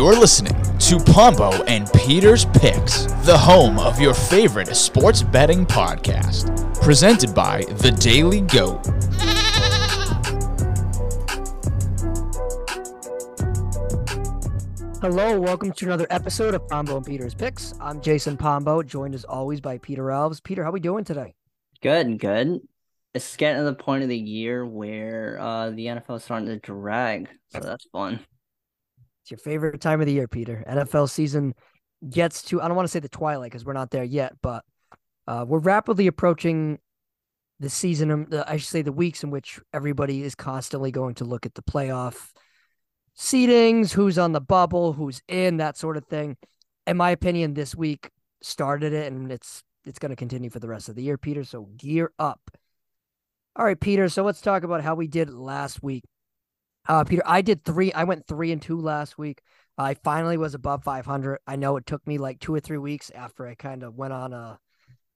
You're listening to Pombo and Peter's Picks, the home of your favorite sports betting podcast. Presented by The Daily Goat. Hello, welcome to another episode of Pombo and Peter's Picks. I'm Jason Pombo, joined as always by Peter Alves. Peter, how are we doing today? Good, good. It's getting to the point of the year where uh, the NFL is starting to drag, so that's fun. It's your favorite time of the year, Peter. NFL season gets to, I don't want to say the twilight because we're not there yet, but uh, we're rapidly approaching the season, um, I should say the weeks in which everybody is constantly going to look at the playoff seedings, who's on the bubble, who's in, that sort of thing. In my opinion, this week started it, and it's it's going to continue for the rest of the year, Peter. So gear up. All right, Peter. So let's talk about how we did last week. Uh, Peter, I did three. I went three and two last week. I finally was above 500. I know it took me like two or three weeks after I kind of went on a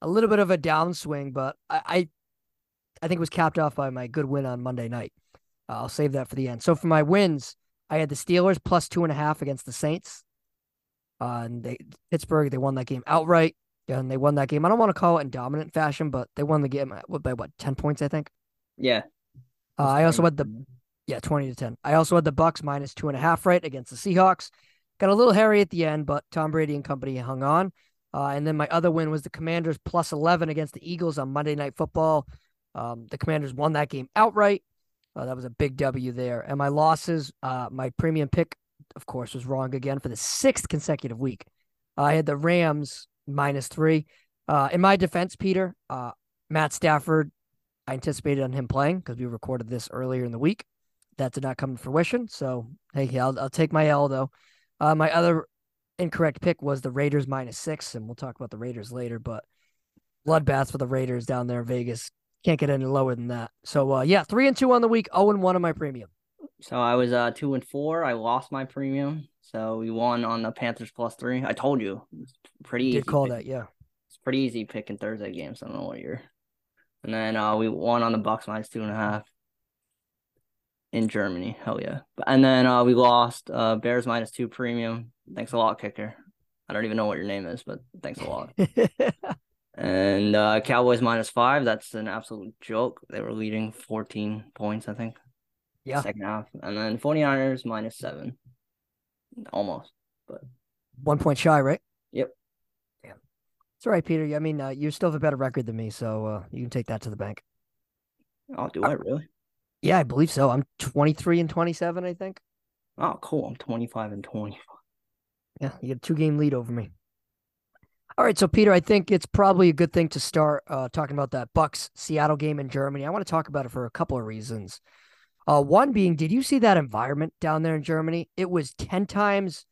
a little bit of a downswing, but I I, I think it was capped off by my good win on Monday night. Uh, I'll save that for the end. So for my wins, I had the Steelers plus two and a half against the Saints. Uh, and they Pittsburgh, they won that game outright. And they won that game. I don't want to call it in dominant fashion, but they won the game by what, 10 points, I think? Yeah. Uh, I also had the yeah, 20 to 10. I also had the Bucks minus two and a half right against the Seahawks. Got a little hairy at the end, but Tom Brady and company hung on. Uh, and then my other win was the Commanders plus 11 against the Eagles on Monday Night Football. Um, the Commanders won that game outright. Uh, that was a big W there. And my losses, uh, my premium pick, of course, was wrong again for the sixth consecutive week. I had the Rams minus three. Uh, in my defense, Peter, uh, Matt Stafford, I anticipated on him playing because we recorded this earlier in the week. That did not come to fruition. So, hey, I'll, I'll take my L, though. Uh, my other incorrect pick was the Raiders minus six, and we'll talk about the Raiders later. But bloodbath for the Raiders down there in Vegas. Can't get any lower than that. So uh, yeah, three and two on the week, zero and one on my premium. So I was uh two and four. I lost my premium. So we won on the Panthers plus three. I told you, it's pretty easy. Did call pick. that, yeah. It's pretty easy picking Thursday games. I don't know what you're. And then uh we won on the Bucks minus two and a half. In Germany, hell yeah! And then uh we lost uh Bears minus two premium. Thanks a lot, kicker. I don't even know what your name is, but thanks a lot. And uh, Cowboys minus five. That's an absolute joke. They were leading 14 points, I think. Yeah. Second half. And then 49ers minus seven. Almost. But one point shy, right? Yep. Yeah. It's all right, Peter. I mean, uh, you still have a better record than me, so uh, you can take that to the bank. Oh, do I really? Yeah, I believe so. I'm 23 and 27, I think. Oh, cool. I'm 25 and 25. Yeah, you get a two game lead over me. All right, so Peter, I think it's probably a good thing to start uh, talking about that Bucks Seattle game in Germany. I want to talk about it for a couple of reasons. Uh, one being, did you see that environment down there in Germany? It was ten times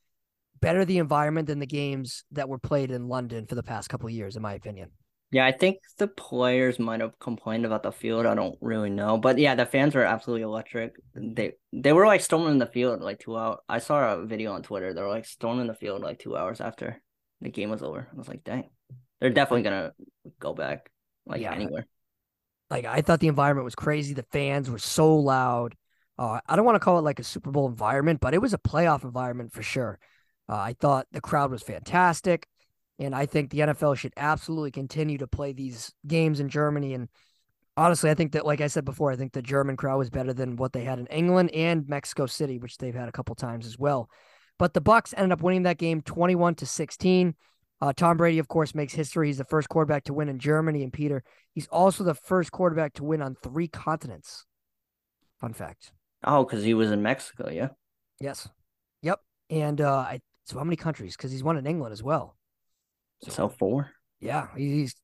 better the environment than the games that were played in London for the past couple of years, in my opinion. Yeah, I think the players might have complained about the field. I don't really know, but yeah, the fans were absolutely electric. They they were like storming the field like two hours. I saw a video on Twitter. They were like storming the field like two hours after the game was over. I was like, dang, they're definitely gonna go back like yeah. anywhere. Like I thought the environment was crazy. The fans were so loud. Uh, I don't want to call it like a Super Bowl environment, but it was a playoff environment for sure. Uh, I thought the crowd was fantastic, and I think the NFL should absolutely continue to play these games in Germany. And honestly, I think that, like I said before, I think the German crowd was better than what they had in England and Mexico City, which they've had a couple times as well. But the Bucks ended up winning that game 21 to 16. Uh, Tom Brady, of course, makes history. He's the first quarterback to win in Germany. And Peter, he's also the first quarterback to win on three continents. Fun fact. Oh, because he was in Mexico, yeah. Yes. Yep. And uh, I, so how many countries? Because he's won in England as well. So, so four. Yeah, he's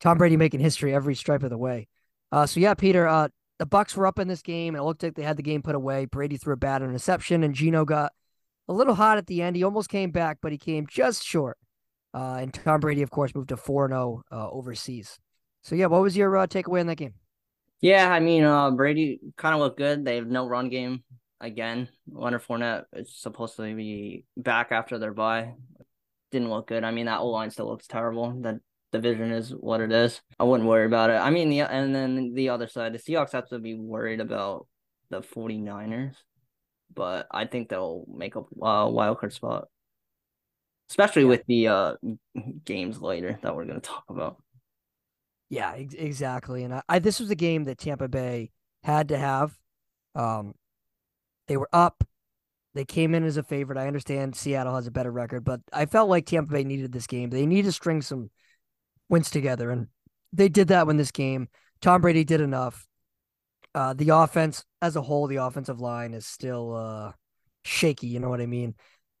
Tom Brady making history every stripe of the way. Uh, so yeah, Peter. Uh, the Bucks were up in this game, and it looked like they had the game put away. Brady threw a bad interception, and Geno got a little hot at the end. He almost came back, but he came just short. Uh, and Tom Brady, of course, moved to 4 0 uh, overseas. So, yeah, what was your uh, takeaway in that game? Yeah, I mean, uh, Brady kind of looked good. They have no run game again. Leonard Fournette is supposed to be back after their bye. Didn't look good. I mean, that O line still looks terrible. That division is what it is. I wouldn't worry about it. I mean, the and then the other side, the Seahawks have to be worried about the 49ers but I think they'll make a uh, wild card spot, especially Yeah. with the uh games later that we're gonna talk about. Yeah, ex- exactly. And I, I this was a game that Tampa Bay had to have. Um, they were up. They came in as a favorite. I understand Seattle has a better record, but I felt like Tampa Bay needed this game. They need to string some wins together, and they did that when this game. Tom Brady did enough. Uh, the offense as a whole, the offensive line is still uh, shaky. You know what I mean?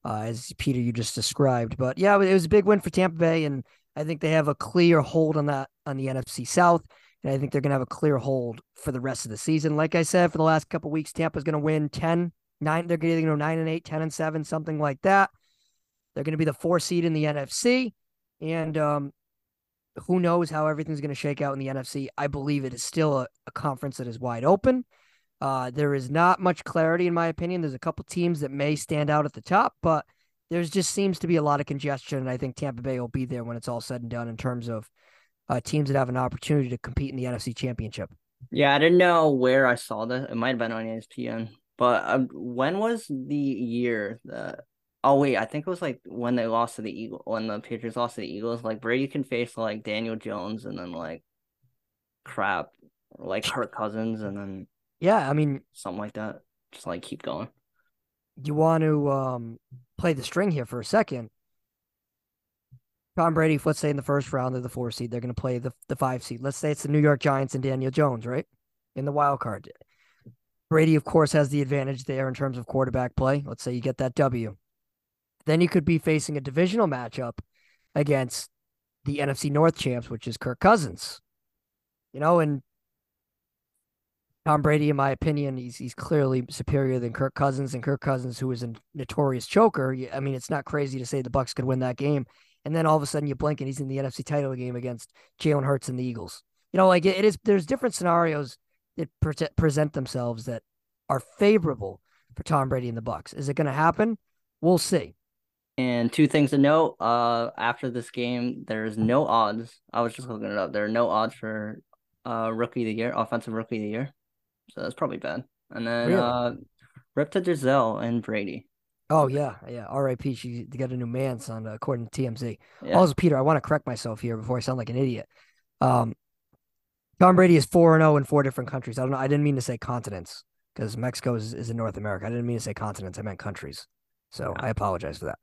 Uh, as Peter you just described, but yeah, it was a big win for Tampa Bay, and I think they have a clear hold on that on the NFC South, and I think they're going to have a clear hold for the rest of the season. Like I said, for the last couple weeks, Tampa's going to win 10, 9. They're going to go 9 and 8, 10 and 7, something like that. They're going to be the four seed in the NFC. And um, who knows how everything's going to shake out in the NFC. I believe it is still a, a conference that is wide open. Uh, there is not much clarity, in my opinion. There's a couple teams that may stand out at the top, but there's just seems to be a lot of congestion, and I think Tampa Bay will be there when it's all said and done in terms of uh, teams that have an opportunity to compete in the NFC Championship. Yeah, I didn't know where I saw that. It might have been on ESPN. But um, when was the year that? Oh wait, I think it was like when they lost to the Eagle, when the Patriots lost to the Eagles. Like Brady can face like Daniel Jones and then like crap, like Kirk Cousins and then Yeah, I mean, something like that. Just like keep going. you want to um, play the string here for a second. Tom Brady, if let's say in the first round of the four seed, they're going to play the the five seed. Let's say it's the New York Giants and Daniel Jones, right? In the wild card. Brady, of course, has the advantage there in terms of quarterback play. Let's say you get that W. Then you could be facing a divisional matchup against the NFC North champs, which is Kirk Cousins. You know, and Tom Brady, in my opinion, he's he's clearly superior than Kirk Cousins, and Kirk Cousins, who is a notorious choker. I mean, it's not crazy to say the Bucks could win that game, and then all of a sudden you blink and he's in the NFC title game against Jalen Hurts and the Eagles. You know, like it, it is. There's different scenarios that pre- present themselves that are favorable for Tom Brady and the Bucks. Is it going to happen? We'll see. And two things to note, uh after this game, there's no odds. I was just looking it up. There are no odds for uh rookie of the year, offensive rookie of the year. So that's probably bad. And then Really? uh Rip to Gisele and Brady. Oh yeah, yeah. R.I.P. She got a new man, son, according to TMZ. Yeah. Also, Peter, I want to correct myself here before I sound like an idiot. Um, Tom Brady is four and zero in four different countries. I don't know. I didn't mean to say continents because Mexico is, is in North America. I didn't mean to say continents. I meant countries. So I apologize for that.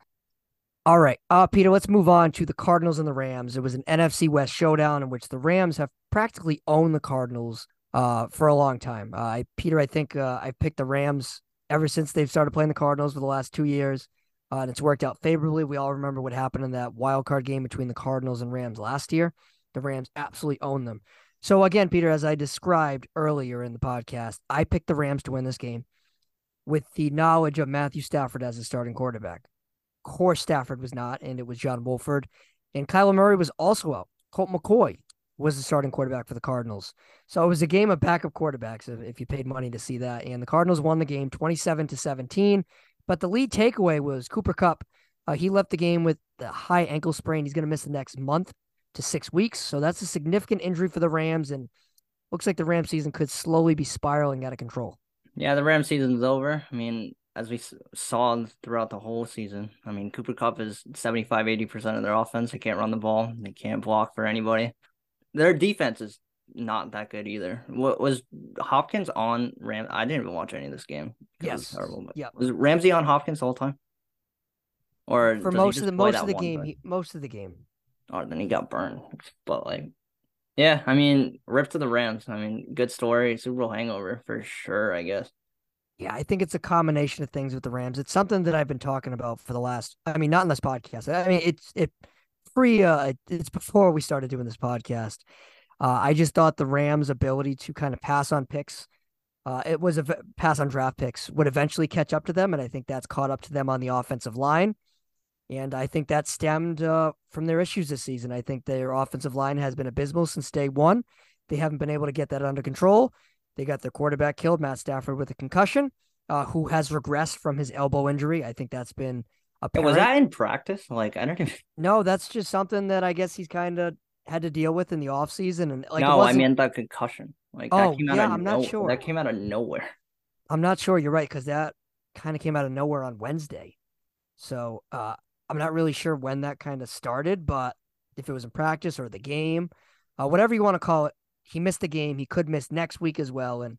All right, uh, Peter. Let's move on to the Cardinals and the Rams. It was an NFC West showdown in which the Rams have practically owned the Cardinals uh, for a long time. Uh, I, Peter, I think uh, I've picked the Rams ever since they've started playing the Cardinals for the last two years. Uh, and it's worked out favorably. We all remember what happened in that wild card game between the Cardinals and Rams last year. The Rams absolutely owned them. So again, Peter, as I described earlier in the podcast, I picked the Rams to win this game with the knowledge of Matthew Stafford as a starting quarterback. Of course, Stafford was not, and it was John Wolford. And Kyler Murray was also out. Colt McCoy was the starting quarterback for the Cardinals. So it was a game of backup quarterbacks if, you paid money to see that. And the Cardinals won the game 27 to 17. But the lead takeaway was Cooper Kupp. Uh, he left the game with the high ankle sprain. He's going to miss the next month to six weeks. So that's a significant injury for the Rams. And looks like the Rams season could slowly be spiraling out of control. Yeah, the Ram season's over. I mean, as we saw throughout the whole season, I mean, Cooper Kupp is 75 80% of their offense. They can't run the ball, they can't block for anybody. Their defense is not that good either. What was Hopkins on Ram? I didn't even watch any of this game. Yes. terrible. But Yeah. was Ramsey on Hopkins the whole time? Or For most of the most of the game, he, most of the game. Or then he got burned. But like, yeah, I mean, rip to the Rams. I mean, good story, Super Bowl hangover for sure. I guess. Yeah, I think it's a combination of things with the Rams. It's something that I've been talking about for the last. I mean, not in this podcast. I mean, it's it pre. Uh, it's before we started doing this podcast. Uh, I just thought the Rams' ability to kind of pass on picks, uh, it was a pass on draft picks would eventually catch up to them, and I think that's caught up to them on the offensive line. And I think that stemmed uh, from their issues this season. I think their offensive line has been abysmal since day one. They haven't been able to get that under control. They got their quarterback killed, Matt Stafford, with a concussion, uh, who has regressed from his elbow injury. I think that's been apparent. Was that in practice? Like, I don't even. No, that's just something that I guess he's kind of had to deal with in the offseason. And like, no, I meant the concussion. Like Oh, that came out yeah, I'm not sure. That came out of nowhere. I'm not sure you're right because that kind of came out of nowhere on Wednesday. So uh, I'm not really sure when that kind of started, but if it was in practice or the game, uh, whatever you want to call it, he missed the game. He could miss next week as well. And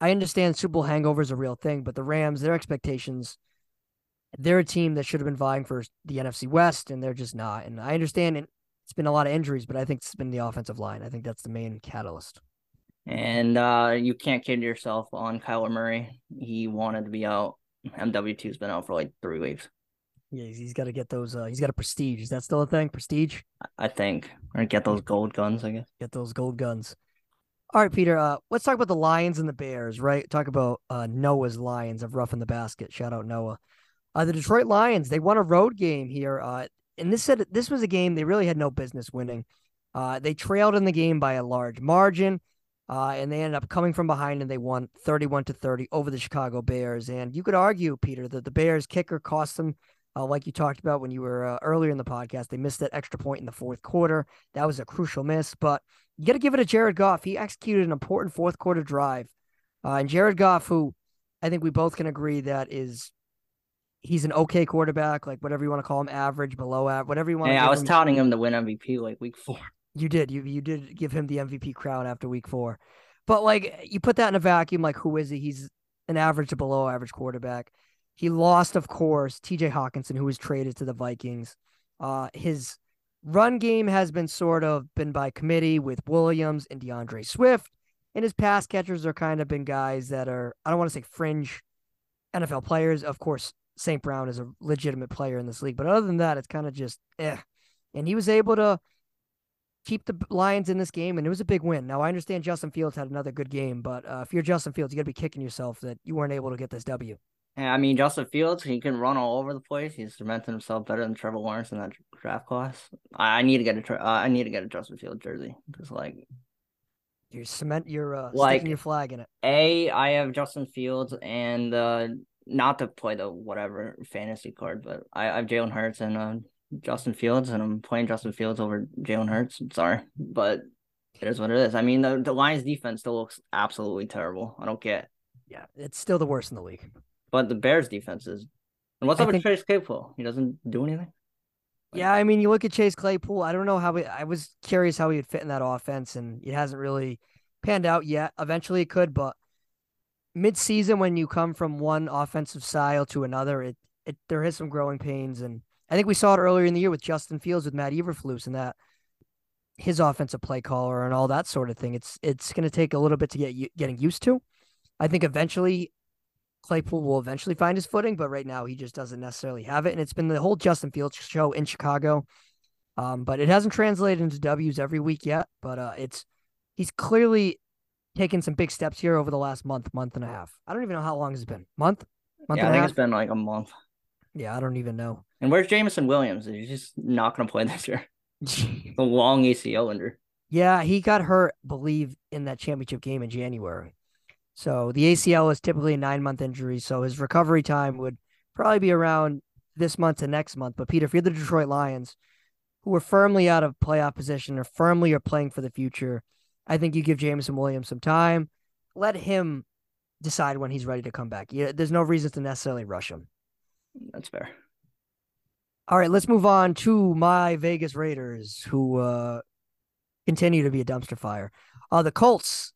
I understand Super Bowl hangover is a real thing, but the Rams, their expectations, they're a team that should have been vying for the NFC West, and they're just not. And I understand it's been a lot of injuries, but I think it's been the offensive line. I think that's the main catalyst. And uh, you can't kid yourself on Kyler Murray. He wanted to be out. MW2's been out for like three weeks. Yeah, he's, he's got to get those. Uh, he's got a prestige. Is that still a thing? Prestige? I think, or get those gold guns. I guess get those gold guns. All right, Peter. Uh, let's talk about the Lions and the Bears. Right? Talk about uh, Noah's Lions of Rough in the Basket. Shout out Noah. Uh, the Detroit Lions. They won a road game here. Uh, and this said this was a game they really had no business winning. Uh, they trailed in the game by a large margin. Uh, and they ended up coming from behind and they won 31 to 30 over the Chicago Bears. And you could argue, Peter, that the Bears kicker cost them, uh, like you talked about when you were uh, earlier in the podcast. They missed that extra point in the fourth quarter. That was a crucial miss, but you got to give it to Jared Goff. He executed an important fourth quarter drive. Uh, and Jared Goff, who I think we both can agree that is he's an okay quarterback, like whatever you want to call him, average, below average, whatever you want. Yeah, I was him. touting him to win MVP like week four. You did. You you did give him the MVP crown after week four. But like you put that in a vacuum, like who is he? He's an average to below average quarterback. He lost, of course, TJ Hockenson, who was traded to the Vikings. Uh his run game has been sort of been by committee with Williams and DeAndre Swift. And his pass catchers are kind of been guys that are, I don't want to say fringe NFL players. Of course, St. Brown is a legitimate player in this league. But other than that, it's kind of just eh. And he was able to keep the Lions in this game, and it was a big win. Now I understand Justin Fields had another good game, but uh, if you're Justin Fields, you got to be kicking yourself that you weren't able to get this W. Yeah, I mean Justin Fields, he can run all over the place. He's cemented himself better than Trevor Lawrence in that draft class. I, I need to get a uh, I need to get a Justin Fields jersey because like you cement your uh, like, sticking your flag in it. A, I have Justin Fields and uh, not to play the whatever fantasy card, but I, I have Jalen Hurts and uh, Justin Fields, and I'm playing Justin Fields over Jalen Hurts. Sorry, but it is what it is. I mean, the, the Lions defense still looks absolutely terrible. I don't get. Yeah, it's still the worst in the league. But the Bears defense is. And what's I up think... with Chase Claypool? He doesn't do anything. Yeah, I mean, you look at Chase Claypool. I don't know how he, I was curious how he would fit in that offense, and it hasn't really panned out yet. Eventually, it could, but mid-season when you come from one offensive style to another, it it there is some growing pains, and I think we saw it earlier in the year with Justin Fields with Matt Eberflus and that his offensive play caller and all that sort of thing. It's it's going to take a little bit to get getting used to. I think eventually Claypool will eventually find his footing, but right now he just doesn't necessarily have it. And it's been the whole Justin Fields show in Chicago, um, but it hasn't translated into W's every week yet. But uh, it's he's clearly taken some big steps here over the last month, month and a half. I don't even know how long it's been. Month, month. Yeah, I think it's been like a month. Yeah, I don't even know. And where's Jameson Williams? He's just not going to play this year? the long ACL injury. Yeah, he got hurt, believe, in that championship game in January. So the ACL is typically a nine month injury. So his recovery time would probably be around this month to next month. But Peter, if you're the Detroit Lions, who are firmly out of playoff position or firmly are playing for the future, I think you give Jameson Williams some time. Let him decide when he's ready to come back. Yeah, there's no reason to necessarily rush him. That's fair. All right, let's move on to my Vegas Raiders, who uh, continue to be a dumpster fire. Uh, the Colts,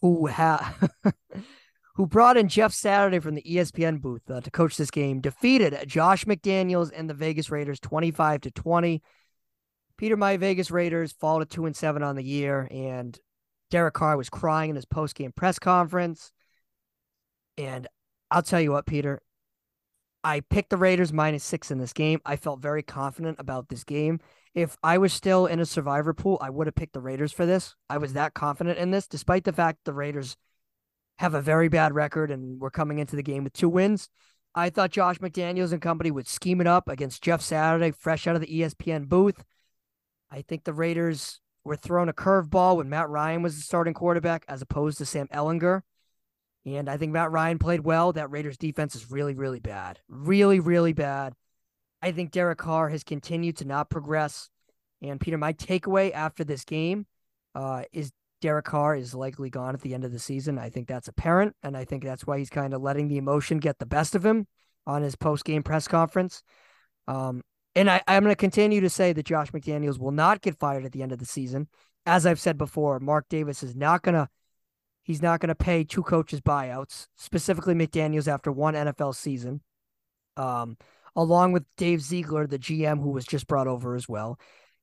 who have who brought in Jeff Saturday from the ESPN booth uh, to coach this game, defeated Josh McDaniels and the Vegas Raiders twenty five to twenty. Peter, my Vegas Raiders fall to two and seven on the year, and Derek Carr was crying in his post game press conference. And I'll tell you what, Peter, I picked the Raiders minus six in this game. I felt very confident about this game. If I was still in a survivor pool, I would have picked the Raiders for this. I was that confident in this, despite the fact the Raiders have a very bad record and we're coming into the game with two wins. I thought Josh McDaniels and company would scheme it up against Jeff Saturday, fresh out of the ESPN booth. I think the Raiders were thrown a curveball when Matt Ryan was the starting quarterback as opposed to Sam Ehlinger. And I think Matt Ryan played well. That Raiders defense is really, really bad. Really, really bad. I think Derek Carr has continued to not progress. And Peter, my takeaway after this game uh, is Derek Carr is likely gone at the end of the season. I think that's apparent, and I think that's why he's kind of letting the emotion get the best of him on his post game press conference. Um, and I, I'm going to continue to say that Josh McDaniels will not get fired at the end of the season. As I've said before, Mark Davis is not going to he's not going to pay two coaches buyouts, specifically McDaniels after one NFL season. Um, along with Dave Ziegler, the GM who was just brought over as well.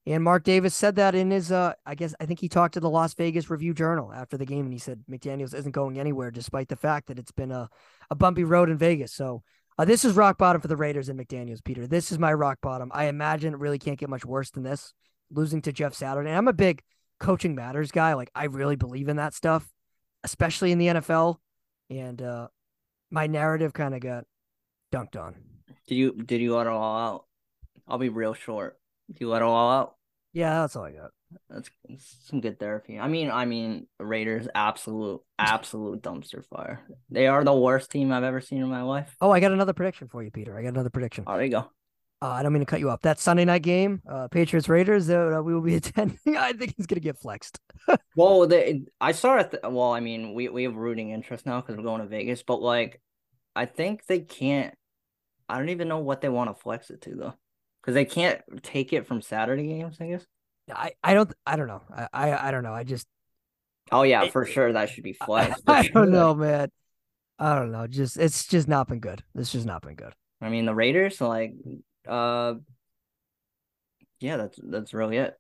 And Mark Davis said that in his, uh, I guess, I think he talked to the Las Vegas Review Journal after the game, and he said McDaniels isn't going anywhere, despite the fact that it's been a, a bumpy road in Vegas. So uh, this is rock bottom for the Raiders and McDaniels, Peter. This is my rock bottom. I imagine it really can't get much worse than this. Losing to Jeff Saturday. And I'm a big coaching matters guy. Like I really believe in that stuff, especially in the NFL. And uh, my narrative kind of got dunked on. Did you did you let it all out? I'll be real short. Did you let it all out? Yeah, that's all I got. That's some good therapy. I mean, I mean, Raiders absolute absolute dumpster fire. They are the worst team I've ever seen in my life. Oh, I got another prediction for you, Peter. I got another prediction. Oh, there you go. Uh, I don't mean to cut you off. That Sunday night game, uh, Patriots Raiders, uh, we will be attending. I think he's gonna get flexed. well, they, I saw it. well, I mean, we we have rooting interest now because we're going to Vegas, but like, I think they can't. I don't even know what they want to flex it to though, because they can't take it from Saturday games. I guess. I, I don't I don't know. I, I, I don't know. I just Oh yeah, for sure that should be flexed. I, I don't know, man. I don't know. Just it's just not been good. It's just not been good. I mean the Raiders, like uh yeah, that's that's really it.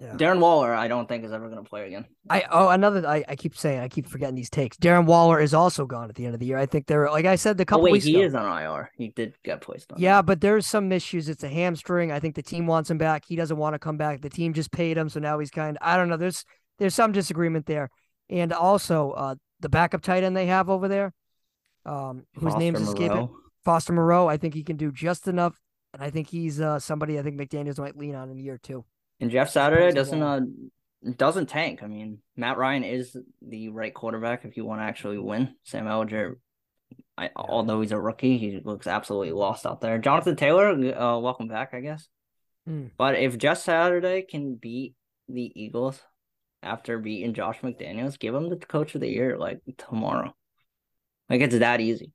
Yeah. Darren Waller, I don't think is ever going to play again. I oh another I, I keep saying I keep forgetting these takes. Darren Waller is also gone at the end of the year. I think they're like I said the couple oh, wait, weeks he ago, is on IR. He did get placed on. Yeah, but there's some issues. It's a hamstring. I think the team wants him back. He doesn't want to come back. The team just paid him, so now he's kind. I don't know. There's there's some disagreement there, and also uh the backup tight end they have over there, um whose name's Moreau. escaping Foster Moreau. I think he can do just enough, and I think he's uh somebody I think McDaniel's might lean on in year two. And Jeff Saturday doesn't uh doesn't tank. I mean, Matt Ryan is the right quarterback if you want to actually win. Sam Ehlinger, I, although he's a rookie, he looks absolutely lost out there. Jonathan Taylor, uh, welcome back, I guess. Mm. But if Jeff Saturday can beat the Eagles after beating Josh McDaniels, give him the coach of the year like tomorrow. Like it's that easy.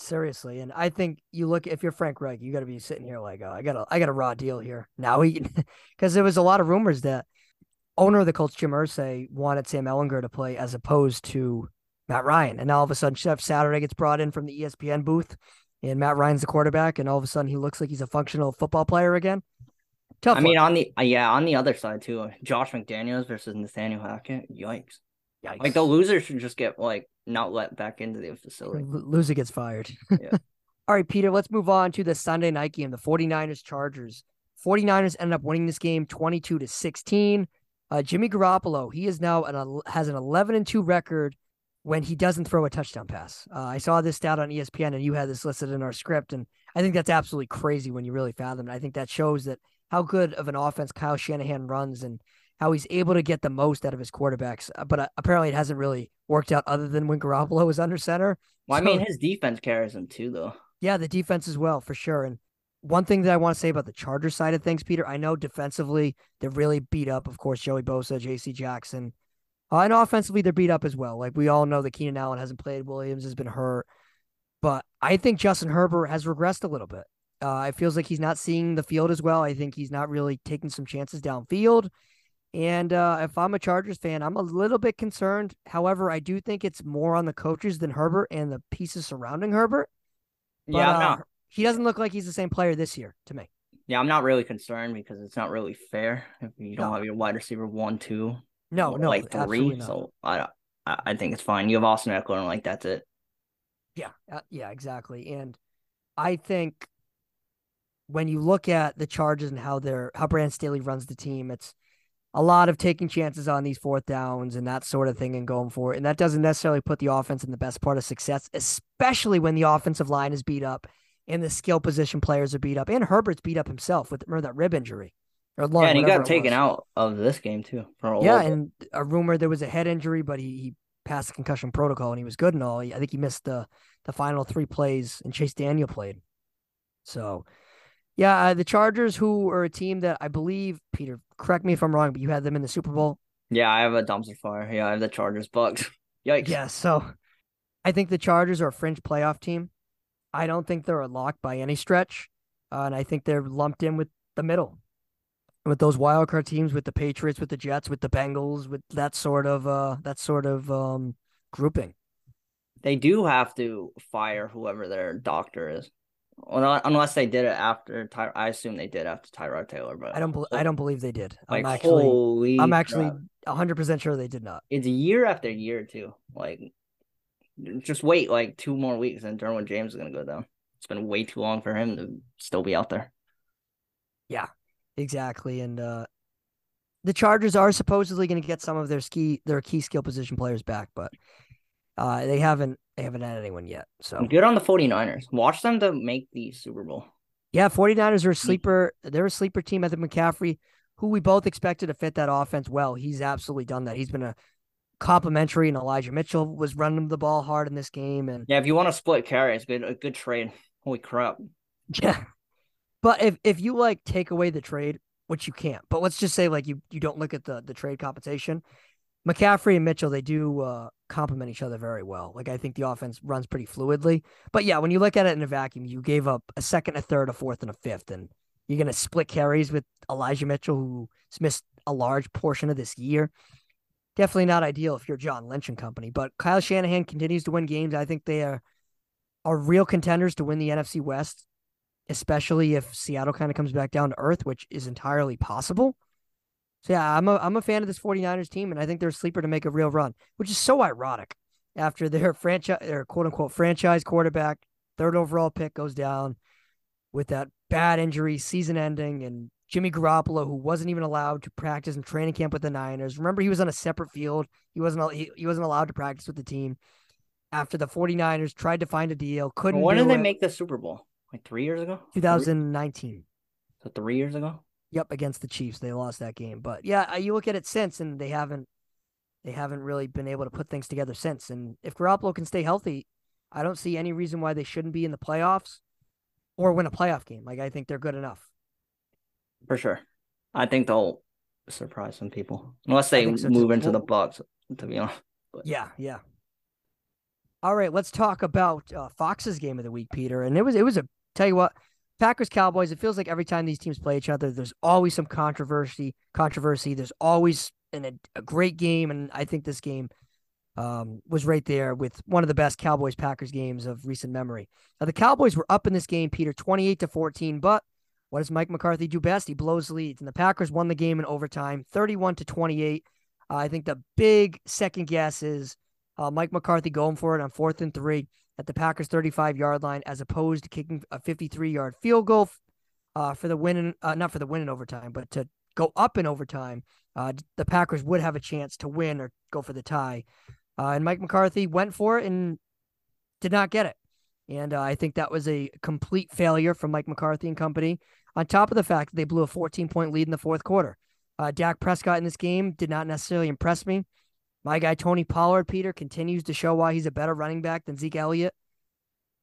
Seriously, and I think you look if you're Frank Reich, you got to be sitting here like, oh, I got a, I got a raw deal here. Now he, because there was a lot of rumors that owner of the Colts, Jim Irsay, wanted Sam Ehlinger to play as opposed to Matt Ryan, and now all of a sudden, Jeff Saturday gets brought in from the ESPN booth, and Matt Ryan's the quarterback, and all of a sudden he looks like he's a functional football player again. Tough I mean, on the yeah, on the other side too, Josh McDaniels versus Nathaniel Hackett. Yikes! Yikes! Like the loser should just get like not let back into the facility. L- loser gets fired. Yeah. All right, Peter, let's move on to the Sunday night game, the 49ers Chargers. 49ers ended up winning this game 22 to 16. Uh, Jimmy Garoppolo, he is now an, has an 11 and 2 record when he doesn't throw a touchdown pass. Uh, I saw this stat on ESPN and you had this listed in our script. And I think that's absolutely crazy when you really fathom it. I think that shows that how good of an offense Kyle Shanahan runs and how he's able to get the most out of his quarterbacks. Uh, but uh, apparently, it hasn't really worked out other than when Garoppolo was under center. Well, so, I mean, his defense carries him too, though. Yeah, the defense as well, for sure. And one thing that I want to say about the Chargers side of things, Peter, I know defensively they're really beat up. Of course, Joey Bosa, J.C. Jackson, uh, and offensively they're beat up as well. Like we all know that Keenan Allen hasn't played, Williams has been hurt, but I think Justin Herbert has regressed a little bit. Uh, it feels like he's not seeing the field as well. I think he's not really taking some chances downfield. And uh, if I'm a Chargers fan, I'm a little bit concerned. However, I do think it's more on the coaches than Herbert and the pieces surrounding Herbert. But, yeah, uh, he doesn't look like he's the same player this year to me. Yeah, I'm not really concerned because it's not really fair if you don't no. have your wide receiver one, two, no, no, like three. So I, I think it's fine. You have Austin Ekeler, and like that's it. Yeah, uh, yeah, exactly. And I think when you look at the Chargers and how they're how Brandon Staley runs the team, it's a lot of taking chances on these fourth downs and that sort of thing and going for it. And that doesn't necessarily put the offense in the best part of success, especially when the offensive line is beat up and the skill position players are beat up. And Herbert's beat up himself with remember that rib injury. Or lung, yeah, and he got taken out of this game too. yeah, and a rumor there was a head injury, but he, he passed the concussion protocol and he was good and all. I think he missed the the final three plays and Chase Daniel played. So yeah, uh, the Chargers, who are a team that I believe, Peter, correct me if I'm wrong, but you had them in the Super Bowl Yeah, I have a dumpster fire. Yeah, I have the Chargers Bucks. Yikes. Yeah, so I think the Chargers are a fringe playoff team. I don't think they're a lock by any stretch. Uh, and I think they're lumped in with the middle, with those wild card teams, with the Patriots, with the Jets, with the Bengals, with that sort of uh that sort of um grouping. They do have to fire whoever their doctor is. Well, unless they did it after Ty- I assume they did after Tyrod Taylor, but I don't. Be- I don't believe they did. like I'm actually. holy I'm actually crap. 100 percent sure they did not. it's year after year too. Like just wait like two more weeks and Derwin James is gonna go down. It's been way too long for him to still be out there. Yeah, exactly, and uh the Chargers are supposedly going to get some of their ski their key skill position players back, but uh they haven't they haven't had anyone yet. So Good on the 49ers. Watch them to make the Super Bowl. yeah, 49ers are a sleeper. They're a sleeper team. I think McCaffrey, who we both expected to fit that offense well, he's absolutely done that. He's been a complimentary, and Elijah Mitchell was running the ball hard in this game, and Yeah, if you want to split carry, it's good a good trade. Holy crap. Yeah. But if if you like take away the trade, which you can't, but let's just say like you you don't look at the the trade compensation, McCaffrey and Mitchell they do uh complement each other very well. Like I think the offense runs pretty fluidly. But yeah, when you look at it in a vacuum, you gave up a second, a third, a fourth, and a fifth, and you're gonna split carries with Elijah Mitchell, who's missed a large portion of this year. Definitely not ideal if you're John Lynch and company. But Kyle Shanahan continues to win games. I think they are are real contenders to win the NFC West especially if Seattle kind of comes back down to earth, which is entirely possible. So yeah, I'm a I'm a fan of this 49ers team, and I think they're a sleeper to make a real run, which is so ironic after their franchise their quote unquote franchise quarterback, third overall pick goes down with that bad injury, season ending, and Jimmy Garoppolo, who wasn't even allowed to practice in training camp with the Niners. Remember, he was on a separate field. He wasn't he, he wasn't allowed to practice with the team. After the 49ers tried to find a deal, couldn't When do did they make the Super Bowl? Like three years ago? 2019. So three years ago? Yep, against the Chiefs, they lost that game. But yeah, uh, you look at it since, and they haven't, they haven't really been able to put things together since. And if Garoppolo can stay healthy, I don't see any reason why they shouldn't be in the playoffs or win a playoff game. Like I think they're good enough. For sure. I think they'll surprise some people. Unless they so, move into the Bucks, to be honest. Yeah, yeah. All right, let's talk about uh, Fox's game of the week, Peter. And it was, it was a tell you what, Packers Cowboys. It feels like every time these teams play each other, there's always some controversy. Controversy. There's always an, a, great game, and I think this game um, was right there with one of the best Cowboys Packers games of recent memory. Now the Cowboys were up in this game, Peter, 28 to 14, but what does Mike McCarthy do best? He blows leads, and the Packers won the game in overtime, 31 to 28. Uh, I think the big second guess is uh, Mike McCarthy going for it on fourth and three at the Packers 35 yard line, as opposed to kicking a 53 yard field goal uh, for the win, in, uh, not for the win in overtime, but to go up in overtime. Uh, the Packers would have a chance to win or go for the tie. Uh, and Mike McCarthy went for it and did not get it. And uh, I think that was a complete failure from Mike McCarthy and company. On top of the fact that they blew a 14 point lead in the fourth quarter. Uh, Dak Prescott in this game did not necessarily impress me. My guy Tony Pollard, Peter, continues to show why he's a better running back than Zeke Elliott.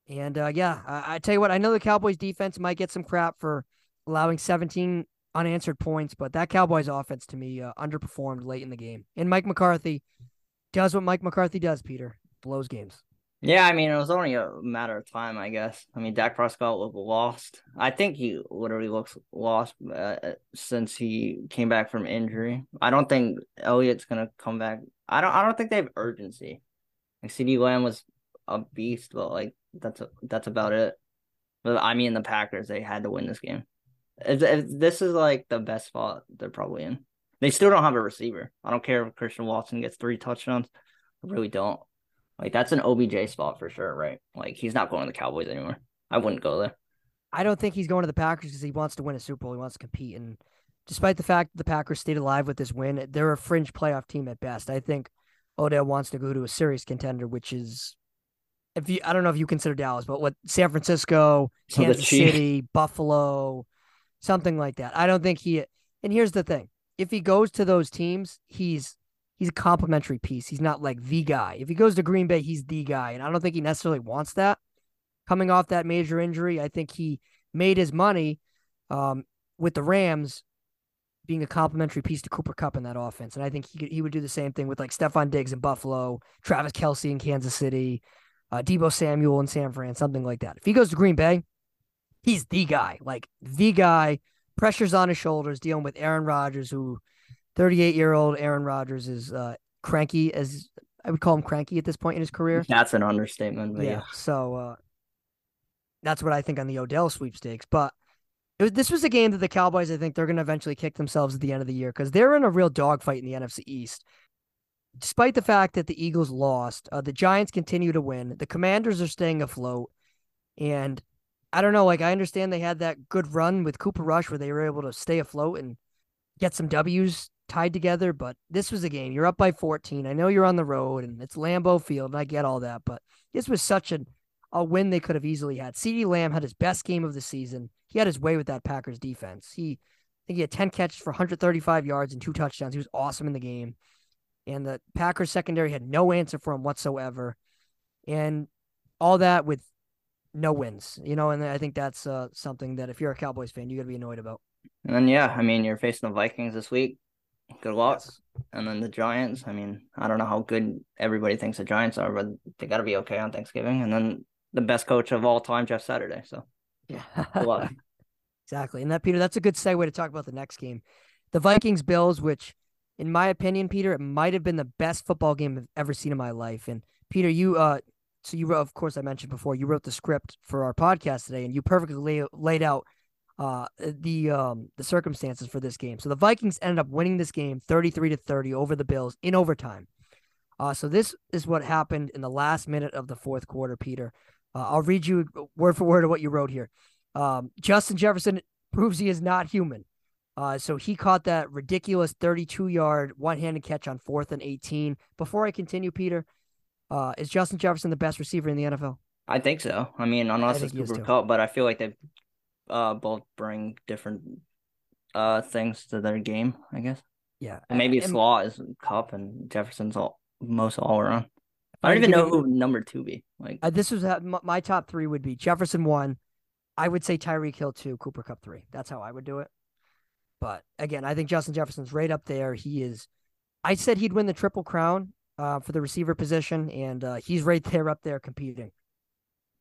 And uh, yeah, I, I tell you what, I know the Cowboys defense might get some crap for allowing 17 unanswered points, but that Cowboys offense to me uh, underperformed late in the game. And Mike McCarthy does what Mike McCarthy does, Peter, blows games. Yeah, I mean, it was only a matter of time, I guess. I mean, Dak Prescott looked lost. I think he literally looks lost uh, since he came back from injury. I don't think Elliott's gonna come back. I don't. I don't think they have urgency. Like CeeDee Lamb was a beast, but like that's a, that's about it. But I mean, the Packers they had to win this game. If, if this is like the best spot they're probably in. They still don't have a receiver. I don't care if Christian Watson gets three touchdowns. I really don't. Like that's an OBJ spot for sure, right? Like he's not going to the Cowboys anymore. I wouldn't go there. I don't think he's going to the Packers because he wants to win a Super Bowl. He wants to compete. And despite the fact that the Packers stayed alive with this win, they're a fringe playoff team at best. I think Odell wants to go to a serious contender, which is if you I don't know if you consider Dallas, but what San Francisco, So Kansas City, Buffalo, something like that. I don't think he and here's the thing. If he goes to those teams, he's he's a complimentary piece. He's not like the guy. If he goes to Green Bay, he's the guy. And I don't think he necessarily wants that. Coming off that major injury, I think he made his money um, with the Rams being a complimentary piece to Cooper Kupp in that offense. And I think he could, he would do the same thing with like Stefon Diggs in Buffalo, Travis Kelce in Kansas City, uh, Deebo Samuel in San Fran, something like that. If he goes to Green Bay, he's the guy, like the guy. Pressure's on his shoulders, dealing with Aaron Rodgers, who 38 year old Aaron Rodgers is uh, cranky as I would call him cranky at this point in his career. That's an understatement. Yeah. yeah. So uh, that's what I think on the Odell sweepstakes. But was, this was a game that the Cowboys, I think, they're going to eventually kick themselves at the end of the year because they're in a real dogfight in the NFC East. Despite the fact that the Eagles lost, uh, the Giants continue to win. The Commanders are staying afloat. And I don't know, like, I understand they had that good run with Cooper Rush where they were able to stay afloat and get some W's tied together. But this was a game. You're up by 14. I know you're on the road and it's Lambeau Field, and I get all that. But this was such a, a win they could have easily had. CeeDee Lamb had his best game of the season he had his way with that Packers defense. He I think he had 10 catches for 135 yards and two touchdowns. He was awesome in the game. And the Packers secondary had no answer for him whatsoever. And all that with no wins, you know, and I think that's uh, something that if you're a Cowboys fan, you got to be annoyed about. And then, yeah, I mean, you're facing the Vikings this week. Good luck. Yes. And then the Giants. I mean, I don't know how good everybody thinks the Giants are, but they got to be okay on Thanksgiving. And then the best coach of all time, Jeff Saturday. So, yeah. exactly. And that, Peter, that's a good segue to talk about the next game. The Vikings Bills, which, in my opinion, Peter, it might have been the best football game I've ever seen in my life. And Peter, you, uh, so you wrote, of course, I mentioned before, you wrote the script for our podcast today, and you perfectly lay, laid out uh, the um, the circumstances for this game. So the Vikings ended up winning this game 33 to 30 over the Bills in overtime. Uh, so this is what happened in the last minute of the fourth quarter, Peter. Uh, I'll read you word for word of what you wrote here. Um, Justin Jefferson proves he is not human. Uh, so he caught that ridiculous 32 yard one handed catch on fourth and 18. Before I continue, Peter, uh, is Justin Jefferson the best receiver in the NFL? I think so. I mean, unless it's Cooper Kupp, but I feel like they uh, both bring different uh, things to their game, I guess. Yeah. And maybe and, Slaw is Cup and Jefferson's all most all around. I don't even know who number two be. Like uh, this was uh, my top three would be Jefferson one. I would say Tyreek Hill two, Cooper Kupp three. That's how I would do it. But again, I think Justin Jefferson's right up there. He is. I said he'd win the triple crown uh, for the receiver position, and uh, he's right there up there competing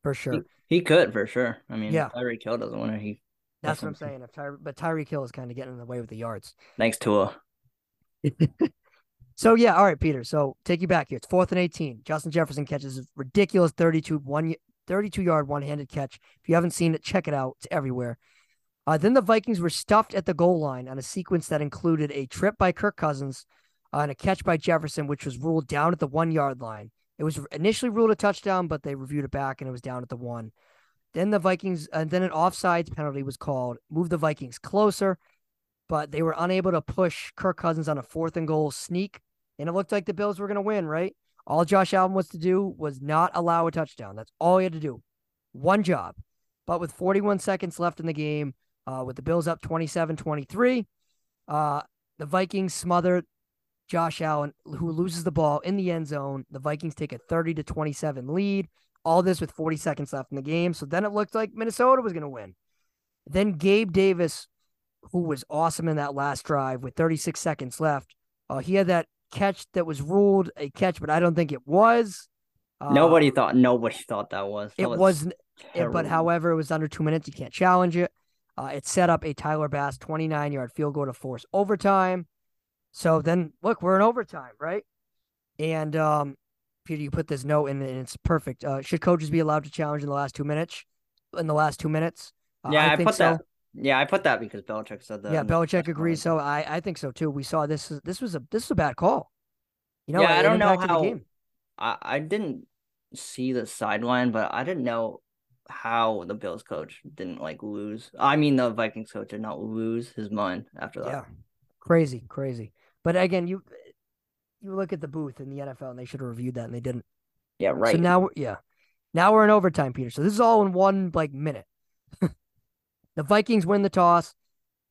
for sure. He, he could for sure. I mean, yeah. Tyreek Hill doesn't win it. He. That's what I'm saying. If Ty- but Tyreek Hill is kind of getting in the way with the yards. Thanks, Tua. So yeah, all right, Peter. So take you back here. It's fourth and 18. Justin Jefferson catches a ridiculous 32 one 32 yard one handed catch. If you haven't seen it, check it out. It's everywhere. Uh, then the Vikings were stuffed at the goal line on a sequence that included a trip by Kirk Cousins uh, and a catch by Jefferson, which was ruled down at the one yard line. It was initially ruled a touchdown, but they reviewed it back and it was down at the one. Then the Vikings, and uh, then an offsides penalty was called, moved the Vikings closer, but they were unable to push Kirk Cousins on a fourth and goal sneak and it looked like the Bills were going to win, right? All Josh Allen was to do was not allow a touchdown. That's all he had to do. One job. But with 41 seconds left in the game, uh, with the Bills up 27 23, uh, the Vikings smother Josh Allen, who loses the ball in the end zone. The Vikings take a 30 to 27 lead. All this with 40 seconds left in the game. So then it looked like Minnesota was going to win. Then Gabe Davis, who was awesome in that last drive with 36 seconds left, uh, he had that catch that was ruled a catch, but I don't think it was. Nobody uh, thought. Nobody thought that was. That it was, it, but however, it was under two minutes. You can't challenge it. Uh, it set up a Tyler Bass 29 yard field goal to force overtime. So then, look, we're in overtime, right? And um, Peter, you put this note in, and it's perfect. Uh, should coaches be allowed to challenge in the last two minutes? In the last two minutes? Uh, yeah, I, I put so. that. Yeah, I put that because Belichick said that. Yeah, Belichick agrees. So I, I think so too. We saw this. This was a this was a bad call. You know, yeah, I don't know how. I I didn't see the sideline, but I didn't know how the Bills coach didn't like lose. I mean, the Vikings coach did not lose his mind after that. Yeah, crazy, crazy. But again, you you look at the booth in the NFL, and they should have reviewed that, and they didn't. Yeah, right. So now, yeah, now we're in overtime, Peter. So this is all in one like minute. The Vikings win the toss.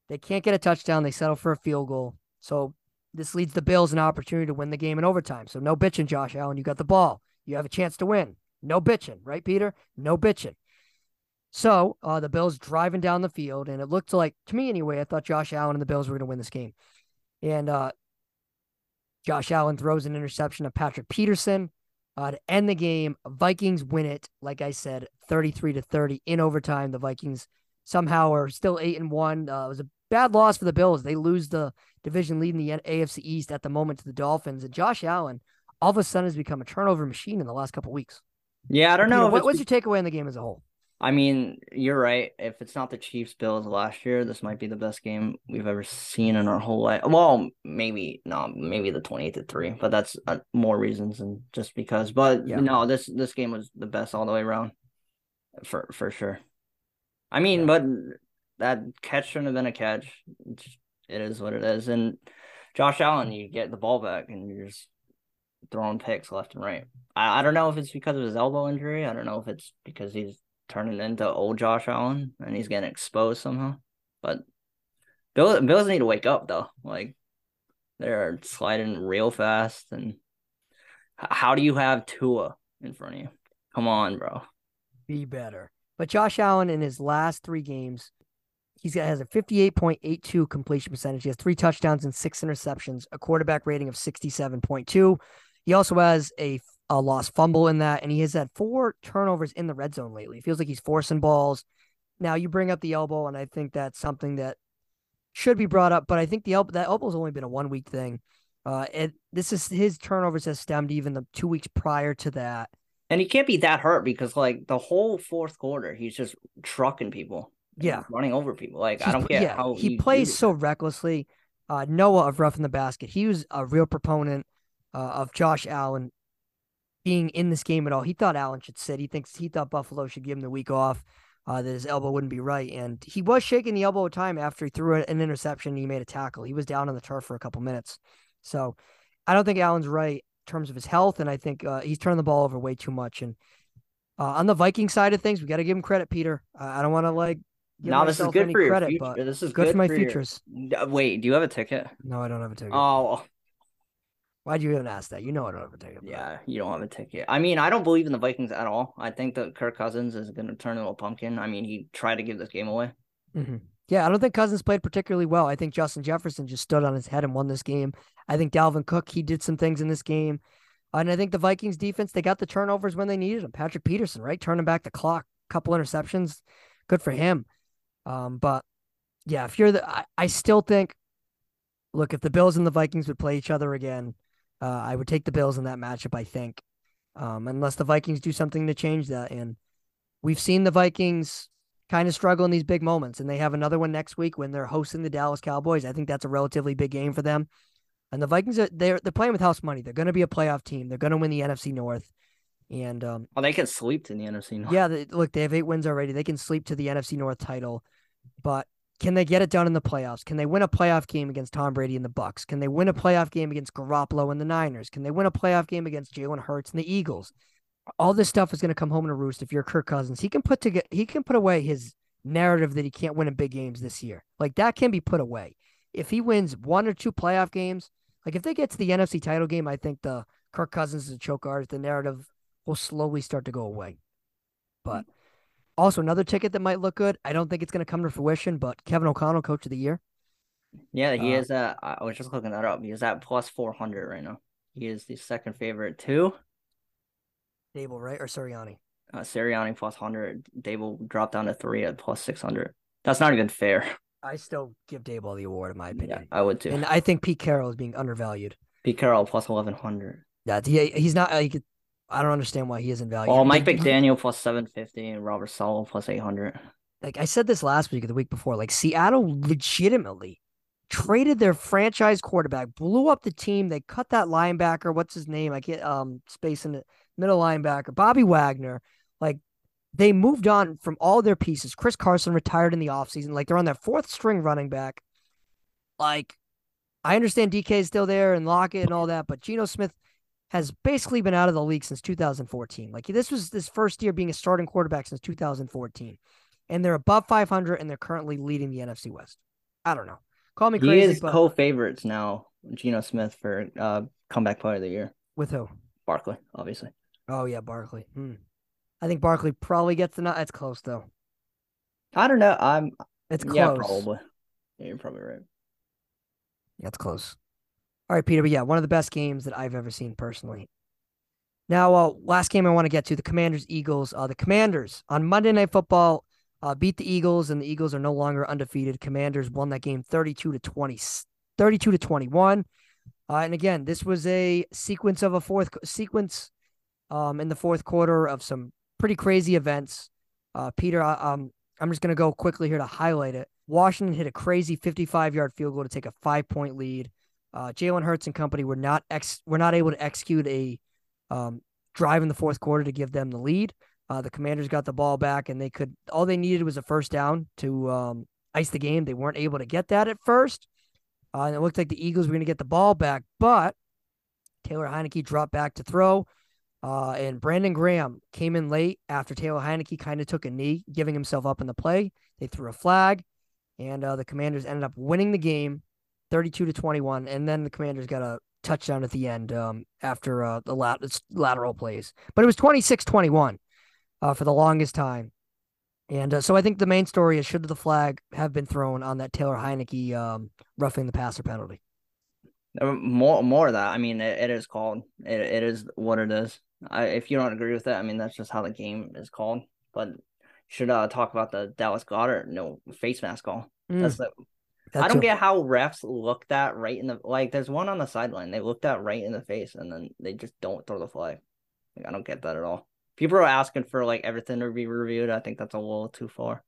They can't get a touchdown. They settle for a field goal. So this leads the Bills an opportunity to win the game in overtime. So no bitching, Josh Allen. You got the ball. You have a chance to win. No bitching, right, Peter? No bitching. So uh, the Bills driving down the field, and it looked like to me anyway. I thought Josh Allen and the Bills were going to win this game, and uh, Josh Allen throws an interception of Patrick Peterson uh, to end the game. Vikings win it, like I said, thirty-three to thirty in overtime. The Vikings somehow are still eight and one. Uh, it was a bad loss for the Bills. They lose the division lead in the AFC East at the moment to the Dolphins, and Josh Allen all of a sudden has become a turnover machine in the last couple weeks. Yeah, I don't know. what, what's your takeaway in the game as a whole? I mean, you're right. If it's not the Chiefs Bills last year, this might be the best game we've ever seen in our whole life. Well, maybe not, maybe the 28 to 3, but that's uh, more reasons than just because. But yeah. no, this this game was the best all the way around. For for sure. I mean, yeah. but that catch shouldn't have been a catch. It is what it is. And Josh Allen, you get the ball back and you're just throwing picks left and right. I, I don't know if it's because of his elbow injury. I don't know if it's because he's turning into old Josh Allen and he's getting exposed somehow. But Bill Bills need to wake up though. Like they're sliding real fast and how do you have Tua in front of you? Come on, bro. Be better. But Josh Allen in his last three games, he's got has a 58.82 completion percentage. He has three touchdowns and six interceptions, a quarterback rating of 67.2. He also has a a lost fumble in that, and he has had four turnovers in the red zone lately. It feels like he's forcing balls. Now you bring up the elbow, and I think that's something that should be brought up. But I think the elbow that elbow's only been a one week thing. Uh, it this is his turnovers has stemmed even the two weeks prior to that. And he can't be that hurt because like the whole fourth quarter, he's just trucking people. Yeah, running over people. Like he's, I don't get yeah, how he plays so recklessly. Uh, Noah of Rough in the Basket, he was a real proponent uh, of Josh Allen being in this game at all. He thought Allen should sit. He thinks he thought Buffalo should give him the week off. Uh, that his elbow wouldn't be right, and he was shaking the elbow at time after he threw an interception. he made a tackle. He was down on the turf for a couple minutes, so I don't think Allen's right terms of his health, and I think uh, he's turning the ball over way too much. And uh, on the Viking side of things, we got to give him credit, Peter. I don't want to like. No, this is good for your credit, future. This is good, good for my for futures. Your... Wait, do you have a ticket? No, I don't have a ticket. Oh, Why'd you even ask that? You know I don't have a ticket. Yeah, you don't have a ticket. I mean, I don't believe in the Vikings at all. I think that Kirk Cousins is going to turn into a pumpkin. I mean, he tried to give this game away. Mm-hmm. Yeah, I don't think Cousins played particularly well. I think Justin Jefferson just stood on his head and won this game. I think Dalvin Cook, he did some things in this game. And I think the Vikings defense, they got the turnovers when they needed them. Patrick Peterson, right? Turning back the clock, couple interceptions. Good for him. Um, but yeah, if you're the, I, I still think, look, if the Bills and the Vikings would play each other again, uh, I would take the Bills in that matchup, I think, um, unless the Vikings do something to change that. And we've seen the Vikings kind of struggle in these big moments, and they have another one next week when they're hosting the Dallas Cowboys. I think that's a relatively big game for them. And the Vikings are they're they're playing with house money. They're going to be a playoff team. They're going to win the NFC North. And um, oh, they can sleep to the NFC North. Yeah, they, look, they have eight wins already. They can sleep to the NFC North title, but can they get it done in the playoffs? Can they win a playoff game against Tom Brady and the Bucks? Can they win a playoff game against Garoppolo and the Niners? Can they win a playoff game against Jalen Hurts and the Eagles? All this stuff is going to come home in a roost if you're Kirk Cousins. He can put to get, he can put away his narrative that he can't win in big games this year. Like that can be put away. If he wins one or two playoff games, like if they get to the NFC title game, I think the Kirk Cousins is a choke artist. The narrative will slowly start to go away. But also, another ticket that might look good. I don't think it's going to come to fruition, but Kevin O'Connell, coach of the year. Yeah, he uh, is. Uh, I was just looking that up. He is at plus four hundred right now. He is the second favorite too. Daboll, right, or Sirianni? Uh, Sirianni plus hundred. Daboll dropped down to three at plus six hundred. That's not even fair. I still give Daboll the award, in my opinion. Yeah, I would too. And I think Pete Carroll is being undervalued. Pete Carroll plus eleven hundred. Yeah, he, he's not. Like, I don't understand why he isn't valued. Oh, Mike McDaniel plus seven fifty and Robert Saleh plus eight hundred. Like I said this last week or the week before, like Seattle legitimately traded their franchise quarterback, blew up the team. They cut that linebacker. What's his name? I get um space in the middle linebacker, Bobby Wagner. Like they moved on from all their pieces. Chris Carson retired in the offseason. Like they're on their fourth string running back. Like I understand DK is still there and Lockett and all that, but Geno Smith has basically been out of the league since 2014. Like this was this first year being a starting quarterback since 2014. And they're above 500 and they're currently leading the NFC West. I don't know. Call me crazy. He is but... co-favorites now, Geno Smith for uh comeback player of the year. With who? Barkley, obviously. Oh yeah, Barkley. Hmm. I think Barkley probably gets the nut. It's close though. I don't know. I'm It's close. yeah, probably. Yeah, you're probably right. Yeah, it's close. All right, Peter. But yeah, one of the best games that I've ever seen personally. Now, uh, last game I want to get to the Commanders Eagles. Uh, the Commanders on Monday Night Football uh, beat the Eagles, and the Eagles are no longer undefeated. Commanders won that game 32 to 20, 32 to 21. Uh, and again, this was a sequence of a fourth sequence um, in the fourth quarter of some pretty crazy events. Uh, Peter, um, I'm just going to go quickly here to highlight it. Washington hit a crazy 55 yard field goal to take a five point lead. Uh, Jalen Hurts and company were not ex- were not able to execute a um, drive in the fourth quarter to give them the lead. Uh, the Commanders got the ball back, and they could all they needed was a first down to um, ice the game. They weren't able to get that at first, uh, and it looked like the Eagles were going to get the ball back, but Taylor Heinicke dropped back to throw. Uh, and Brandon Graham came in late after Taylor Heinicke kind of took a knee, giving himself up in the play. They threw a flag, and uh, the Commanders ended up winning the game, thirty-two to twenty-one. And then the Commanders got a touchdown at the end um, after uh, the lat- lateral plays, but it was 26-21 uh, for the longest time. And uh, so I think the main story is should the flag have been thrown on that Taylor Heinicke um, roughing the passer penalty? More, more of that. I mean, it, it is called. It, it is what it is. I, if you don't agree with that, I mean, that's just how the game is called. But should uh talk about the Dallas Goedert no face mask call. Mm. That's the. That's I don't a... get how refs look that right in the like. There's one on the sideline. They look that right in the face, and then they just don't throw the flag. Like, I don't get that at all. People are asking for like everything to be reviewed. I think that's a little too far.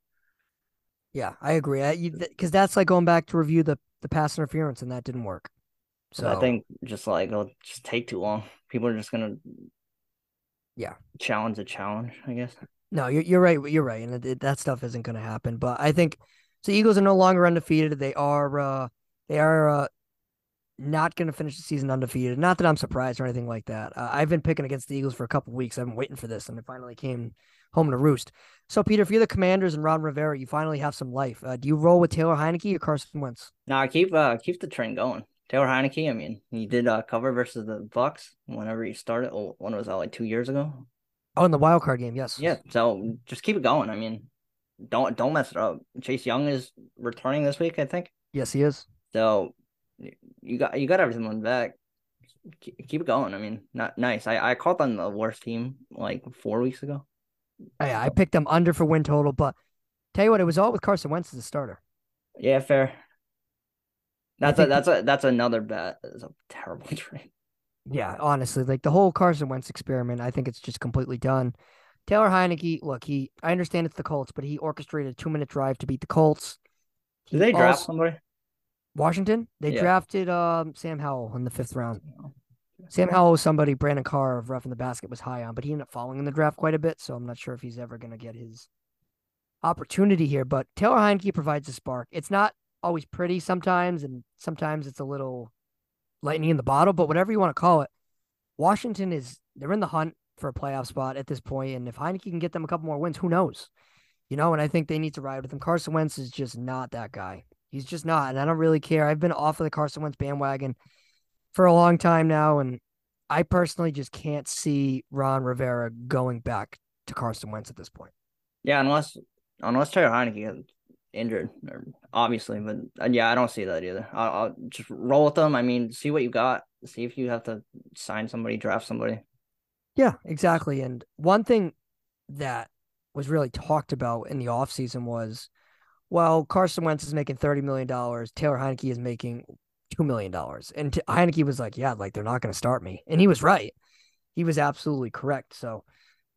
Yeah, I agree. I, because that's like going back to review the the pass interference, and that didn't work. So I think just like it'll just take too long. People are just gonna, yeah, challenge a challenge. I guess. No, you're you're right. You're right, and it, that stuff isn't going to happen. But I think so. Eagles are no longer undefeated. They are uh, they are uh, not going to finish the season undefeated. Not that I'm surprised or anything like that. Uh, I've been picking against the Eagles for a couple weeks. I've been waiting for this, and it finally came home to roost. So, Peter, if you're the Commanders and Ron Rivera, you finally have some life. Uh, do you roll with Taylor Heinicke or Carson Wentz? No, I keep uh, keep the train going. Taylor Heinicke. I mean, he did uh, cover versus the Bucks whenever he started. Oh, when was that? Like two years ago. Oh, in the wild card game, yes. Yeah. So just keep it going. I mean, don't don't mess it up. Chase Young is returning this week, I think. Yes, he is. So you got you got everything on back. Keep it going. I mean, not nice. I I called them the worst team like four weeks ago. Yeah, I picked them under for win total, but tell you what, it was all with Carson Wentz as a starter. Yeah, fair. That's a that's a that's another bet. It's a terrible trade. Yeah, honestly, like the whole Carson Wentz experiment, I think it's just completely done. Taylor Heinicke, look, he I understand it's the Colts, but he orchestrated a two minute drive to beat the Colts. Did they draft somebody? Washington? They yeah. drafted um, Sam Howell in the fifth round. Sam Howell was somebody Brandon Carr of Roughing the Basket was high on, but he ended up falling in the draft quite a bit, so I'm not sure if he's ever going to get his opportunity here. But Taylor Heinicke provides a spark. It's not always pretty sometimes, and sometimes it's a little lightning in the bottle, but whatever you want to call it, Washington is they're in the hunt for a playoff spot at this point, and if Heinicke can get them a couple more wins, who knows? You know, and I think they need to ride with him. Carson Wentz is just not that guy. He's just not, and I don't really care. I've been off of the Carson Wentz bandwagon for a long time now, and I personally just can't see Ron Rivera going back to Carson Wentz at this point. Yeah, unless unless Taylor Heinicke injured, obviously. But yeah, I don't see that either. I'll, I'll, just roll with them. I mean, see what you got. See if you have to sign somebody, draft somebody. Yeah, exactly. And one thing that was really talked about in the offseason was, well, Carson Wentz is making $30 million. Taylor Heinicke is making $2 million. And Heinicke was like, yeah, like they're not going to start me. And he was right. He was absolutely correct. So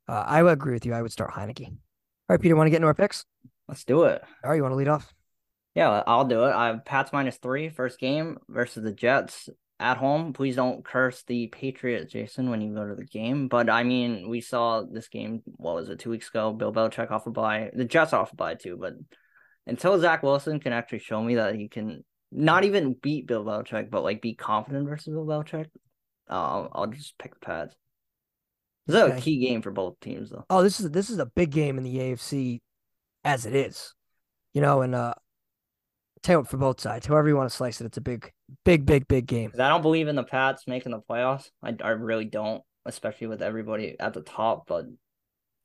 uh, I would agree with you. I would start Heinicke. All right, Peter, want to get into our picks? Let's do it. All right, you want to lead off? Yeah, I'll do it. I have Pats minus three first game versus the Jets at home. Please don't curse the Patriots, Jason, when you go to the game. But I mean, we saw this game. What was it? Two weeks ago. Bill Belichick off a bye. The Jets off a bye too. But until Zach Wilson can actually show me that he can not even beat Bill Belichick, but like be confident versus Bill Belichick, uh, I'll, I'll just pick the Pats. This is okay. a key game for both teams, though. Oh, this is this is a big game in the AFC as it is. You know, and uh what, for both sides, however you want to slice it, it's a big, big, big, big game. I don't believe in the Pats making the playoffs. I, I really don't, especially with everybody at the top. But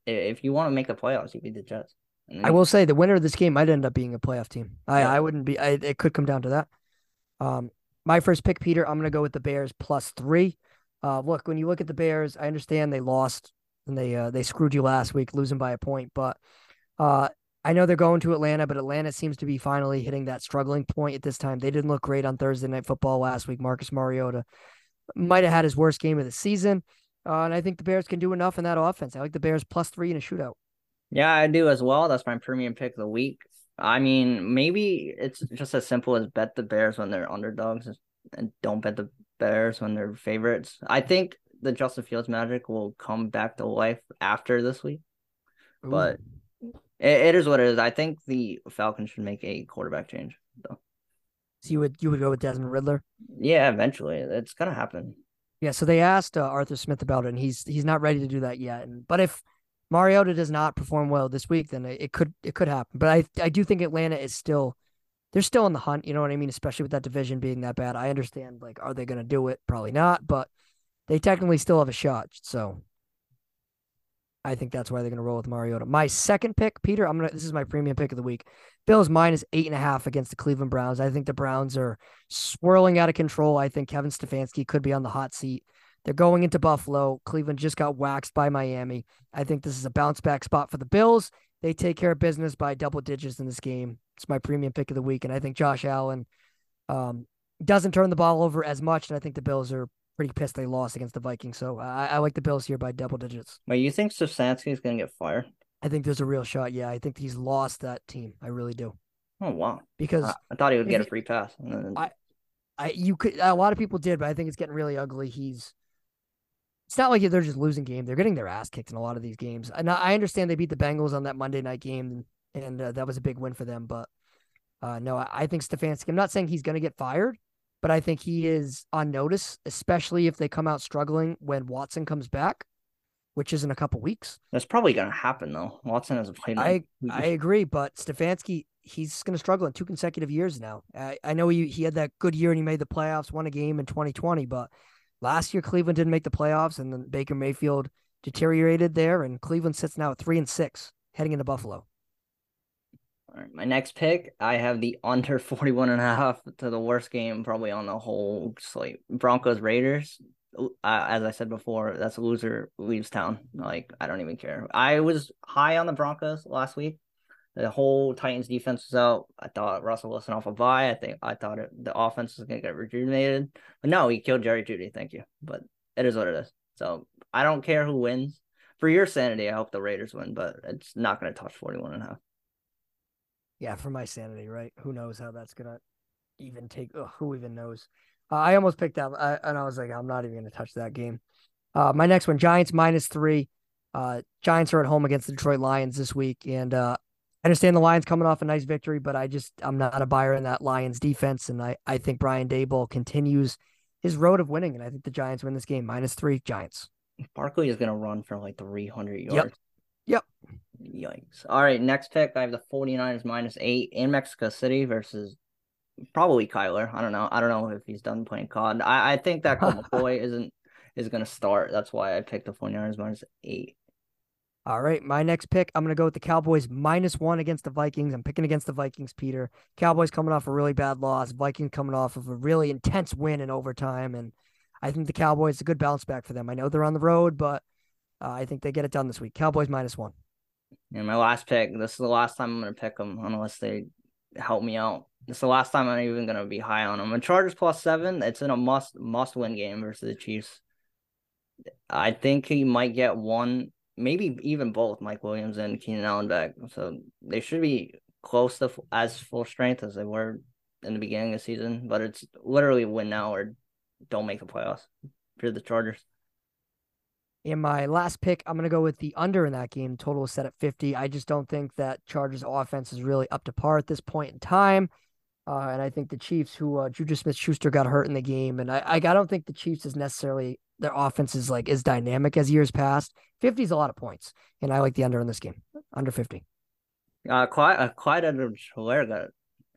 if you want to make the playoffs, you beat the Jets. I will say the winner of this game might end up being a playoff team. I, Yeah. I wouldn't be. I, it could come down to that. Um, my first pick, Peter. I'm gonna go with the Bears plus three. Uh, look, when you look at the Bears, I understand they lost and they uh, they screwed you last week, losing by a point. But uh, I know they're going to Atlanta, but Atlanta seems to be finally hitting that struggling point at this time. They didn't look great on Thursday Night Football last week. Marcus Mariota might have had his worst game of the season, uh, and I think the Bears can do enough in that offense. I like the Bears plus three in a shootout. Yeah, I do as well. That's my premium pick of the week. I mean, maybe it's just as simple as bet the Bears when they're underdogs and don't bet the Bears when they're favorites. I think the Justin Fields magic will come back to life after this week. But it, it is what it is. I think the Falcons should make a quarterback change. Though. So you would you would go with Desmond Ridder? Yeah, eventually. It's gonna happen. Yeah. So they asked uh, Arthur Smith about it, and he's he's not ready to do that yet. And but if Mariota does not perform well this week, then it, it could it could happen. But I I do think Atlanta is still they're still in the hunt. You know what I mean? Especially with that division being that bad. I understand. Like, are they going to do it? Probably not. But they technically still have a shot. So I think that's why they're going to roll with Mariota. My second pick, Peter. I'm gonna. This is my premium pick of the week. Bills minus eight and a half against the Cleveland Browns. I think the Browns are swirling out of control. I think Kevin Stefanski could be on the hot seat. They're going into Buffalo. Cleveland just got waxed by Miami. I think this is a bounce back spot for the Bills. They take care of business by double digits in this game. It's my premium pick of the week, and I think Josh Allen um, doesn't turn the ball over as much. And I think the Bills are pretty pissed they lost against the Vikings. So I, I like the Bills here by double digits. Wait, you think Stefanski is gonna get fired? I think there's a real shot. Yeah, I think he's lost that team. I really do Oh wow. because I, I thought he would get a free pass. And then, I- I you could a lot of people did, but I think it's getting really ugly. He's it's not like they're just losing game; they're getting their ass kicked in a lot of these games. And I I understand they beat the Bengals on that Monday night game, and uh, that was a big win for them. But uh, no, I, I think Stefanski. I'm not saying he's going to get fired, but I think he is on notice, especially if they come out struggling when Watson comes back, which is in a couple weeks. that's probably gonna happen though. Watson hasn't played. I I agree, but Stefanski, he's going to struggle in two consecutive years now. I, I know he he had that good year and he made the playoffs, won a game in 2020, but last year Cleveland didn't make the playoffs, and then Baker Mayfield deteriorated there, and Cleveland sits now at three and six heading into Buffalo. Right, my next pick, I have the under 41 and a half to the worst game probably on the whole slate. Broncos Raiders. Uh, as I said before, that's a loser leaves town. Like I don't even care. I was high on the Broncos last week. The whole Titans defense was out. I thought Russell Wilson off a bye. I think I thought it, the offense was gonna get rejuvenated, but no, he killed Jerry Jeudy. Thank you, but it is what it is. So I don't care who wins. For your sanity, I hope the Raiders win, but it's not gonna touch 41 and a half. Yeah, for my sanity, right? Who knows how that's gonna even take? Ugh, who even knows? Uh, I almost picked up, I, and I was like, I'm not even gonna touch that game. Uh, my next one, Giants minus three. Uh, Giants are at home against the Detroit Lions this week, and uh, I understand the Lions coming off a nice victory, but I just I'm not a buyer in that Lions defense, and I I think Brian Daboll continues his road of winning, and I think the Giants win this game minus three. Giants. Barkley is gonna run for like 300 yards. Yep. Yikes. All right, next pick. I have the 49ers minus eight in Mexico City versus probably Kyler. I don't know. I don't know if he's done playing COD. I, I think that McCoy isn't is gonna start. That's why I picked the 49ers minus eight. All right, my next pick, I'm going to go with the Cowboys minus one against the Vikings. I'm picking against the Vikings, Peter. Cowboys coming off a really bad loss. Vikings coming off of a really intense win in overtime, and I think the Cowboys a good bounce back for them. I know they're on the road, but uh, I think they get it done this week. Cowboys minus one. And my last pick. This is the last time I'm gonna pick them unless they help me out. It's the last time I'm even gonna be high on them. And Chargers plus seven. It's in a must must win game versus the Chiefs. I think he might get one, maybe even both, Mike Williams and Keenan Allen back. So they should be close to as full strength as they were in the beginning of the season. But it's literally win now or don't make the playoffs for the Chargers. In my last pick, I'm going to go with the under in that game. Total is set at 50. I just don't think that Chargers offense is really up to par at this point in time. Uh, and I think the Chiefs, who uh, Juju Smith Schuster got hurt in the game, and I, I, I don't think the Chiefs is necessarily their offense is like as dynamic as years past. 50 is a lot of points, and I like the under in this game, under 50. Uh, Clyde, uh, Clyde edwards helaire got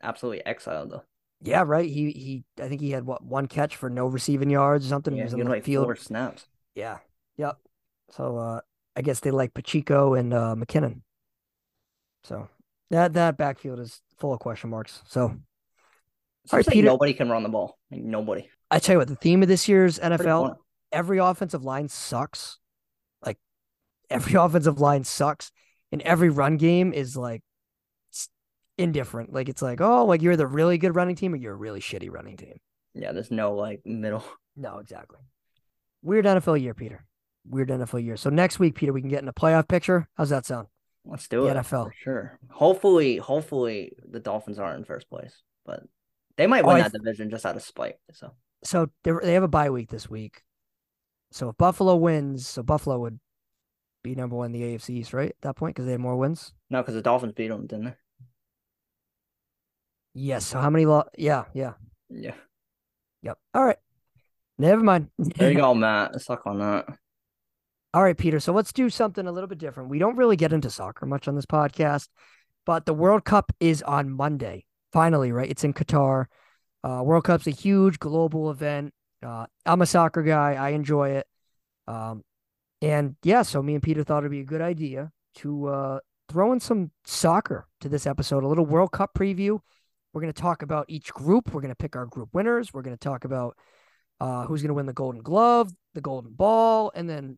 absolutely exiled though. Yeah, right. He he, I think he had what one catch for no receiving yards or something. he Yeah, was he on had the like field. four snaps. Yeah, yep. So uh, I guess they like Pacheco and uh, McKinnon. So that that backfield is full of question marks. So So right, like Peter- nobody can run the ball. Like, nobody. I tell you what, the theme of this year's NFL, every offensive line sucks. Like every offensive line sucks, and every run game is like indifferent. Like it's like, oh, like you're the really good running team, or you're a really shitty running team. Yeah, there's no like middle. No, exactly. Weird NFL year, Peter. Weird NFL year. So next week, Peter, we can get in a playoff picture. How's that sound? Let's do The it. NFL. Sure. Hopefully, hopefully the Dolphins aren't in first place, but they might Oh, win I that th- division just out of spite. So So they they have a bye week this week. So if Buffalo wins, so Buffalo would be number one in the AFC East, right? At that point, because they have more wins. no, because the Dolphins beat them, didn't they? Yes. So how many? Lo- yeah, yeah. Yeah. Yep. All right. Never mind. There you go, Matt. Suck on that. All right, Peter. So let's do something a little bit different. We don't really get into soccer much on this podcast, but the World Cup is on Monday. Finally, right? It's in Qatar. Uh, World Cup's a huge global event. Uh, I'm a soccer guy. I enjoy it. Um, and yeah, so me and Peter thought it'd be a good idea to uh, throw in some soccer to this episode, a little World Cup preview. We're going to talk about each group. We're going to pick our group winners. We're going to talk about uh, who's going to win the Golden Glove, the Golden Ball, and then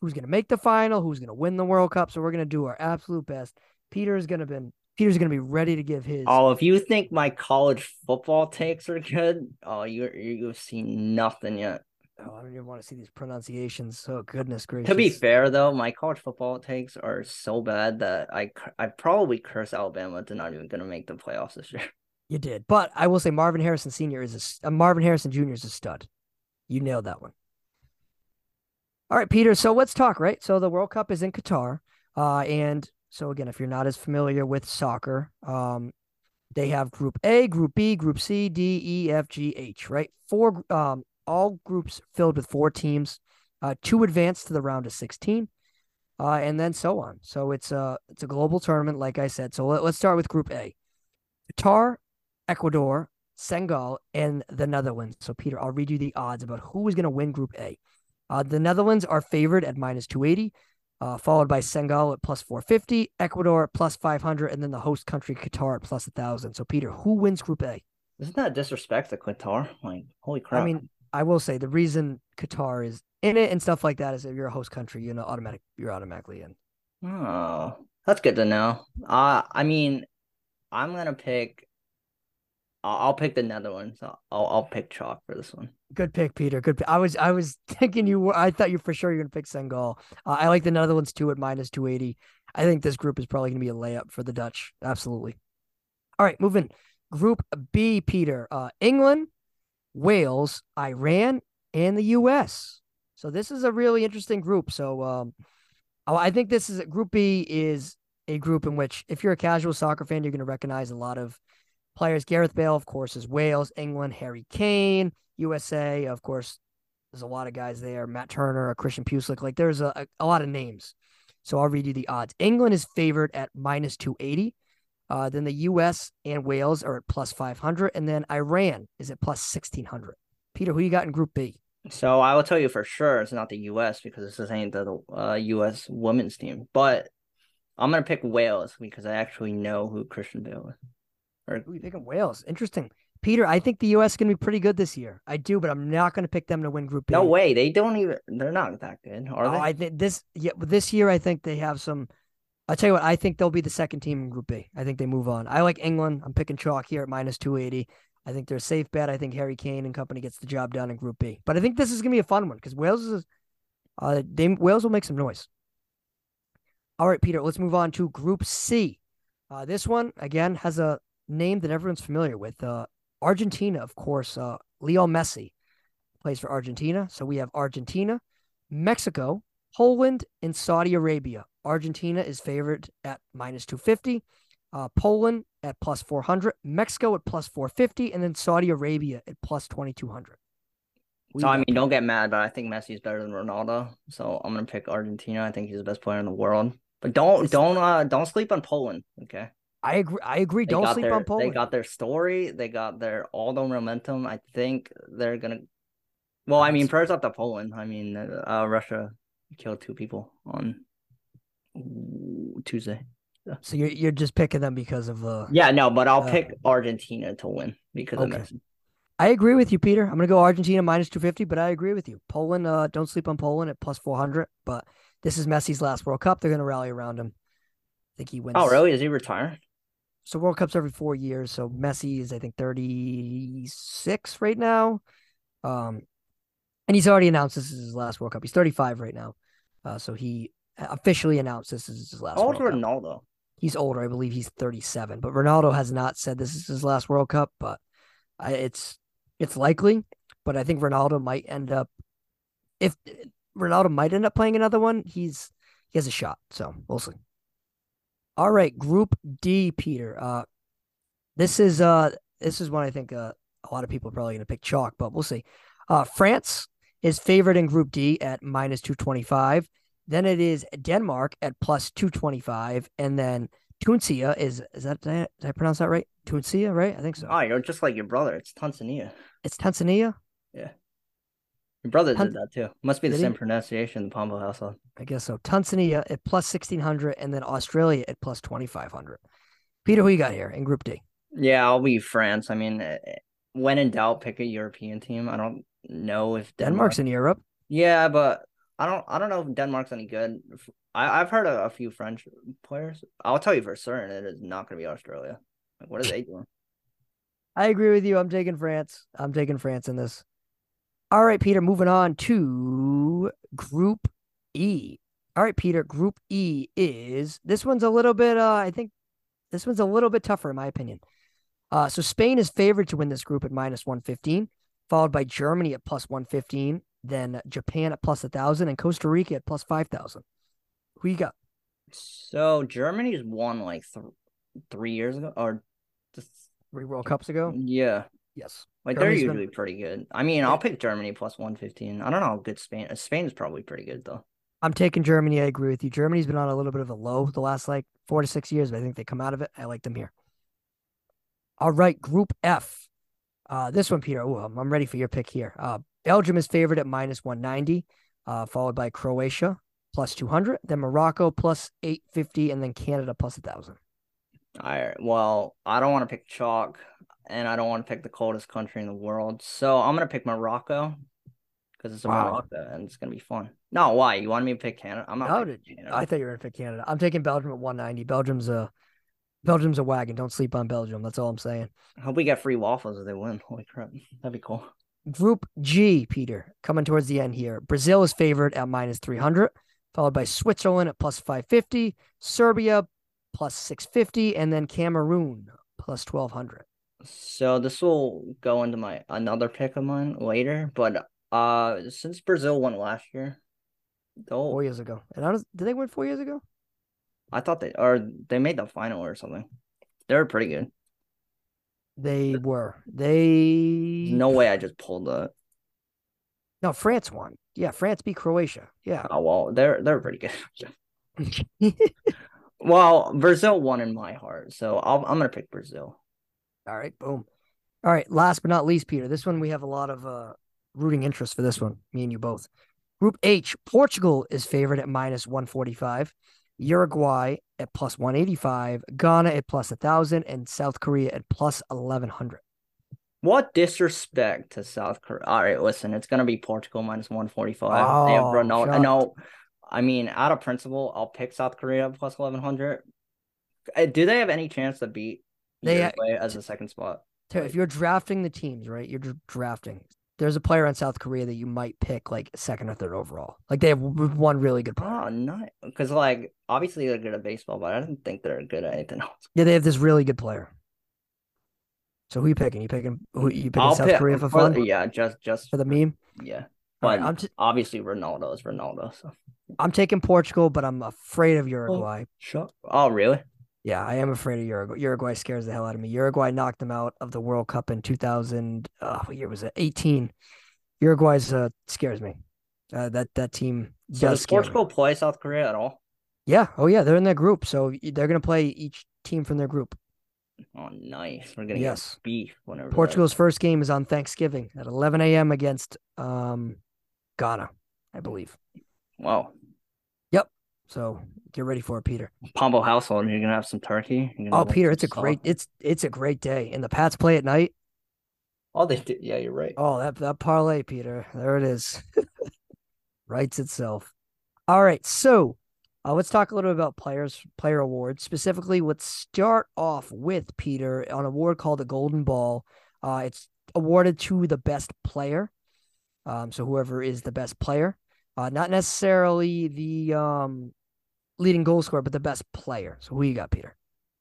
who's going to make the final, who's going to win the World Cup. So we're going to do our absolute best. Peter's going to be Peter's going to be ready to give his. Oh, if you think my college football takes are good, oh, you you've seen nothing yet. Oh, I don't even want to see these pronunciations. Oh goodness gracious! To be fair, though, my college football takes are so bad that I I probably curse Alabama to not even going to make the playoffs this year. you did, but I will say Marvin Harrison Senior is a uh, Marvin Harrison Junior is a stud. You nailed that one. All right, Peter. So let's talk. Right. So the World Cup is in Qatar, uh, and so again, if you're not as familiar with soccer, um, they have Group A, Group B, Group C, D, E, F, G, H. Right. Four. Um, all groups filled with four teams. Uh, two advance to the round of 16, uh, and then so on. So it's a it's a global tournament, like I said. So let, let's start with Group A: Qatar, Ecuador, Senegal, and the Netherlands. So Peter, I'll read you the odds about who is going to win Group A. Uh, the Netherlands are favored at minus 280, uh, followed by Senegal at plus 450, Ecuador at plus 500, and then the host country Qatar at plus 1,000. So Peter, who wins Group A? Isn't that a disrespect to Qatar? Like, holy crap! I mean, I will say the reason Qatar is in it and stuff like that is if you're a host country, you know, automatic, you're automatically in. oh, that's good to know. Uh, I mean, I'm gonna pick. I'll, pick the Netherlands. I'll, I'll I'll pick chalk for this one. Good pick, Peter. Good. Pick. I was I was thinking you were. I thought you for sure you're gonna pick Senegal. Uh, I like the Netherlands too at minus two eighty. I think this group is probably gonna be a layup for the Dutch. Absolutely. All right, moving. Group B, Peter. Uh, England, Wales, Iran, and the U.S. So this is a really interesting group. So um, I think this is Group B is a group in which if you're a casual soccer fan, you're gonna recognize a lot of players. Gareth Bale, of course, is Wales, England, Harry Kane. USA, of course, there's a lot of guys there. Matt Turner, a Christian Pulisic. Like there's a, a, a lot of names. So I'll read you the odds. England is favored at minus 280. Uh, then the U.S. and Wales are at plus 500. And then Iran is at plus 1600. Peter, who you got in Group B? So I will tell you for sure it's not the U.S. because this ain't the uh, U.S. women's team. But I'm gonna pick Wales because I actually know who Christian Bale is. Or Who you picking? Wales. Interesting. Peter, I think the U.S. is going to be pretty good this year. I do, but I'm not going to pick them to win Group B. no way, they don't even. They're not that good, are Oh, they? I think this yeah, this year I think they have some. I'll tell you what, I think they'll be the second team in Group B. I think they move on. I like England. I'm picking chalk here at minus 280. I think they're a safe bet. I think Harry Kane and company gets the job done in Group B. But I think this is gonna be a fun one because Wales is, uh, they Wales will make some noise. All right, Peter. Let's move on to Group C. Uh, this one again has a name that everyone's familiar with. Uh, Argentina, of course. Uh, Leo Messi plays for Argentina. So we have Argentina, Mexico, Poland, and Saudi Arabia. Argentina is favored at minus 250, uh, Poland at plus 400, Mexico at plus 450, and then Saudi Arabia at plus 2200. Who so I mean, Peter? don't get mad, but I think Messi is better than Ronaldo. So I'm gonna pick Argentina. I think he's the best player in the world. But don't This- don't uh don't sleep on Poland. Okay. I agree. I agree. They Don't sleep their, on Poland. They got their story. They got their all the momentum. I think they're gonna. Well, I mean, prayers up to Poland. I mean, uh, Russia killed two people on Tuesday. So you're you're just picking them because of uh Yeah, no, but I'll Uh, pick Argentina to win because Okay. of Messi. I agree with you, Peter. I'm gonna go Argentina minus two fifty, but I agree with you. Poland, uh, don't sleep on Poland at plus four hundred. But this is Messi's last World Cup. They're gonna rally around him. I think he wins. Oh, really? Is he retiring? So World Cups every four years. So Messi is I think thirty six right now. Um, and he's already announced this is his last World Cup. He's thirty five right now. Uh, so he officially announced this is his last. How old's World Cup. Ronaldo? He's older. I believe he's 37. But Ronaldo has not said this is his last World Cup, but I, it's it's likely. But I think Ronaldo might end up if Ronaldo might end up playing another one. He's he has a shot, so we'll see. All right, Group D, Peter. Uh, this is uh this is one I think uh, a lot of people are probably going to pick chalk, but we'll see. Uh, France is favored in Group D at minus 225. Then it is Denmark at plus 225. And then Tunisia is, is that, did I, did I pronounce that right? Tunisia, right? I think so. Oh, you're just like your brother. It's Tanzania. It's Tanzania. Your brother Tan- did that too. Must be the Did he? same pronunciation the Pombo household. I guess so. Tanzania at plus 1600. And then Australia at plus 2500. Peter, who you got here in Group D? Yeah, I'll be France. I mean, eh, eh, when in doubt, pick a European team. I don't know if Denmark. Denmark's in Europe. Yeah, but I don't. I don't know if Denmark's any good. I I've heard a, a few French players. I'll tell you for certain, it is not going to be Australia. Like, what are they doing? I agree with you. I'm taking France. I'm taking France in this. All right, Peter, moving on to Group E. All right, Peter, Group E is this one's a little bit uh I think this one's a little bit tougher in my opinion. Uh so Spain is favored to win this group at minus 115, followed by Germany at plus 115, then Japan at plus 1000 and Costa Rica at plus 5000. Who you got? So Germany's won like th- three years ago, or just, 3 World Cups ago? yeah, Yes. like Germany's they're been- usually pretty good. I mean, Yeah. I'll pick Germany plus one fifteen. I don't know how good Spain. Spain's probably pretty good though. I'm taking Germany. I agree with you. Germany's been on a little bit of a low the last like four to six years, but I think they come out of it. I like them here. All right, Group F. Uh, this one, Peter. Ooh, I'm, I'm ready for your pick here. Uh, Belgium is favored at minus 190, uh, followed by Croatia plus 200, then Morocco plus 850, and then Canada plus 1,000. All right. Well, I don't want to pick chalk, and I don't want to pick the coldest country in the world. So I'm gonna pick Morocco because it's a Wow. Morocco and it's gonna be fun. No, why? You wanted me to pick Canada? I'm not. No, did- Canada. I thought you were going to pick Canada. I'm taking Belgium at 190. Belgium's a Belgium's a wagon. Don't sleep on Belgium. That's all I'm saying. I hope we get free waffles if they win. Holy crap, that'd be cool. Group G, Peter, coming towards the end here. Brazil is favored at minus 300, followed by Switzerland at plus 550, Serbia plus 650, and then Cameroon plus 1200. So this will go into my another pick of mine later, but uh, since Brazil won last year, Four they'll. years ago. And was, did they win four years ago? I thought they or they made the final or something. They were pretty good. They were. They no way I just pulled the. no France won. Yeah, France beat Croatia. Yeah. Oh well, they're they're pretty good. Well, Brazil won in my heart, so I'll, I'm gonna pick Brazil. All right, boom. All right, last but not least, Peter. This one we have a lot of uh rooting interest for this one. Me and you both. Group H, Portugal is favored at minus 145, Uruguay at plus 185, Ghana at plus 1000, and South Korea at plus 1100. What disrespect to South Korea? All right, listen, it's gonna be Portugal minus one forty five. they have Oh, Ronaldo. I know. I mean, out of principle, I'll pick South Korea plus eleven hundred. Do they have any chance to beat They Uruguay as a second spot? So if you're drafting the teams, right? You're drafting. There's a player on South Korea that you might pick like second or third overall. Like they have one really good player. Oh, not because like obviously they're good at baseball, but I don't think they're good at anything else. Yeah, they have this really good player. So who you picking? You picking who you picking I'll South pick Korea for for- fun? Yeah, just just For the meme? yeah. All right, But I'm t- obviously Ronaldo is Ronaldo. So I'm taking Portugal, but I'm afraid of oh, Uruguay. sure. Oh, really? Yeah, I am afraid of Uruguay. Uruguay scares the hell out of me. Uruguay knocked them out of the World Cup in 2000. Uh, what year was it? 18. Uruguay's uh, scares me. Uh, that that team So does does me. Portugal play South Korea at all? Yeah. Oh yeah, they're in their group, so they're gonna play each team from their group. Oh, nice. We're gonna Yes. get beef whenever that- Portugal's first game is on Thanksgiving at 11 a.m. against um Ghana, I believe. Wow. So get ready for it, Peter. Pombo household. You're gonna have some turkey. Oh, Peter, it's a sauce. great it's it's a great day. And the Pats play at night. Oh, they did. Yeah, you're right. Oh, that that parlay, Peter. There it is. Writes itself. All right, so uh, let's talk a little bit about players player awards. Specifically, let's start off with Peter on an award called the Golden Ball. Uh, it's awarded to the best player. Um, so whoever is the best player, uh, not necessarily the um leading goal scorer, but the best player. So who you got, Peter?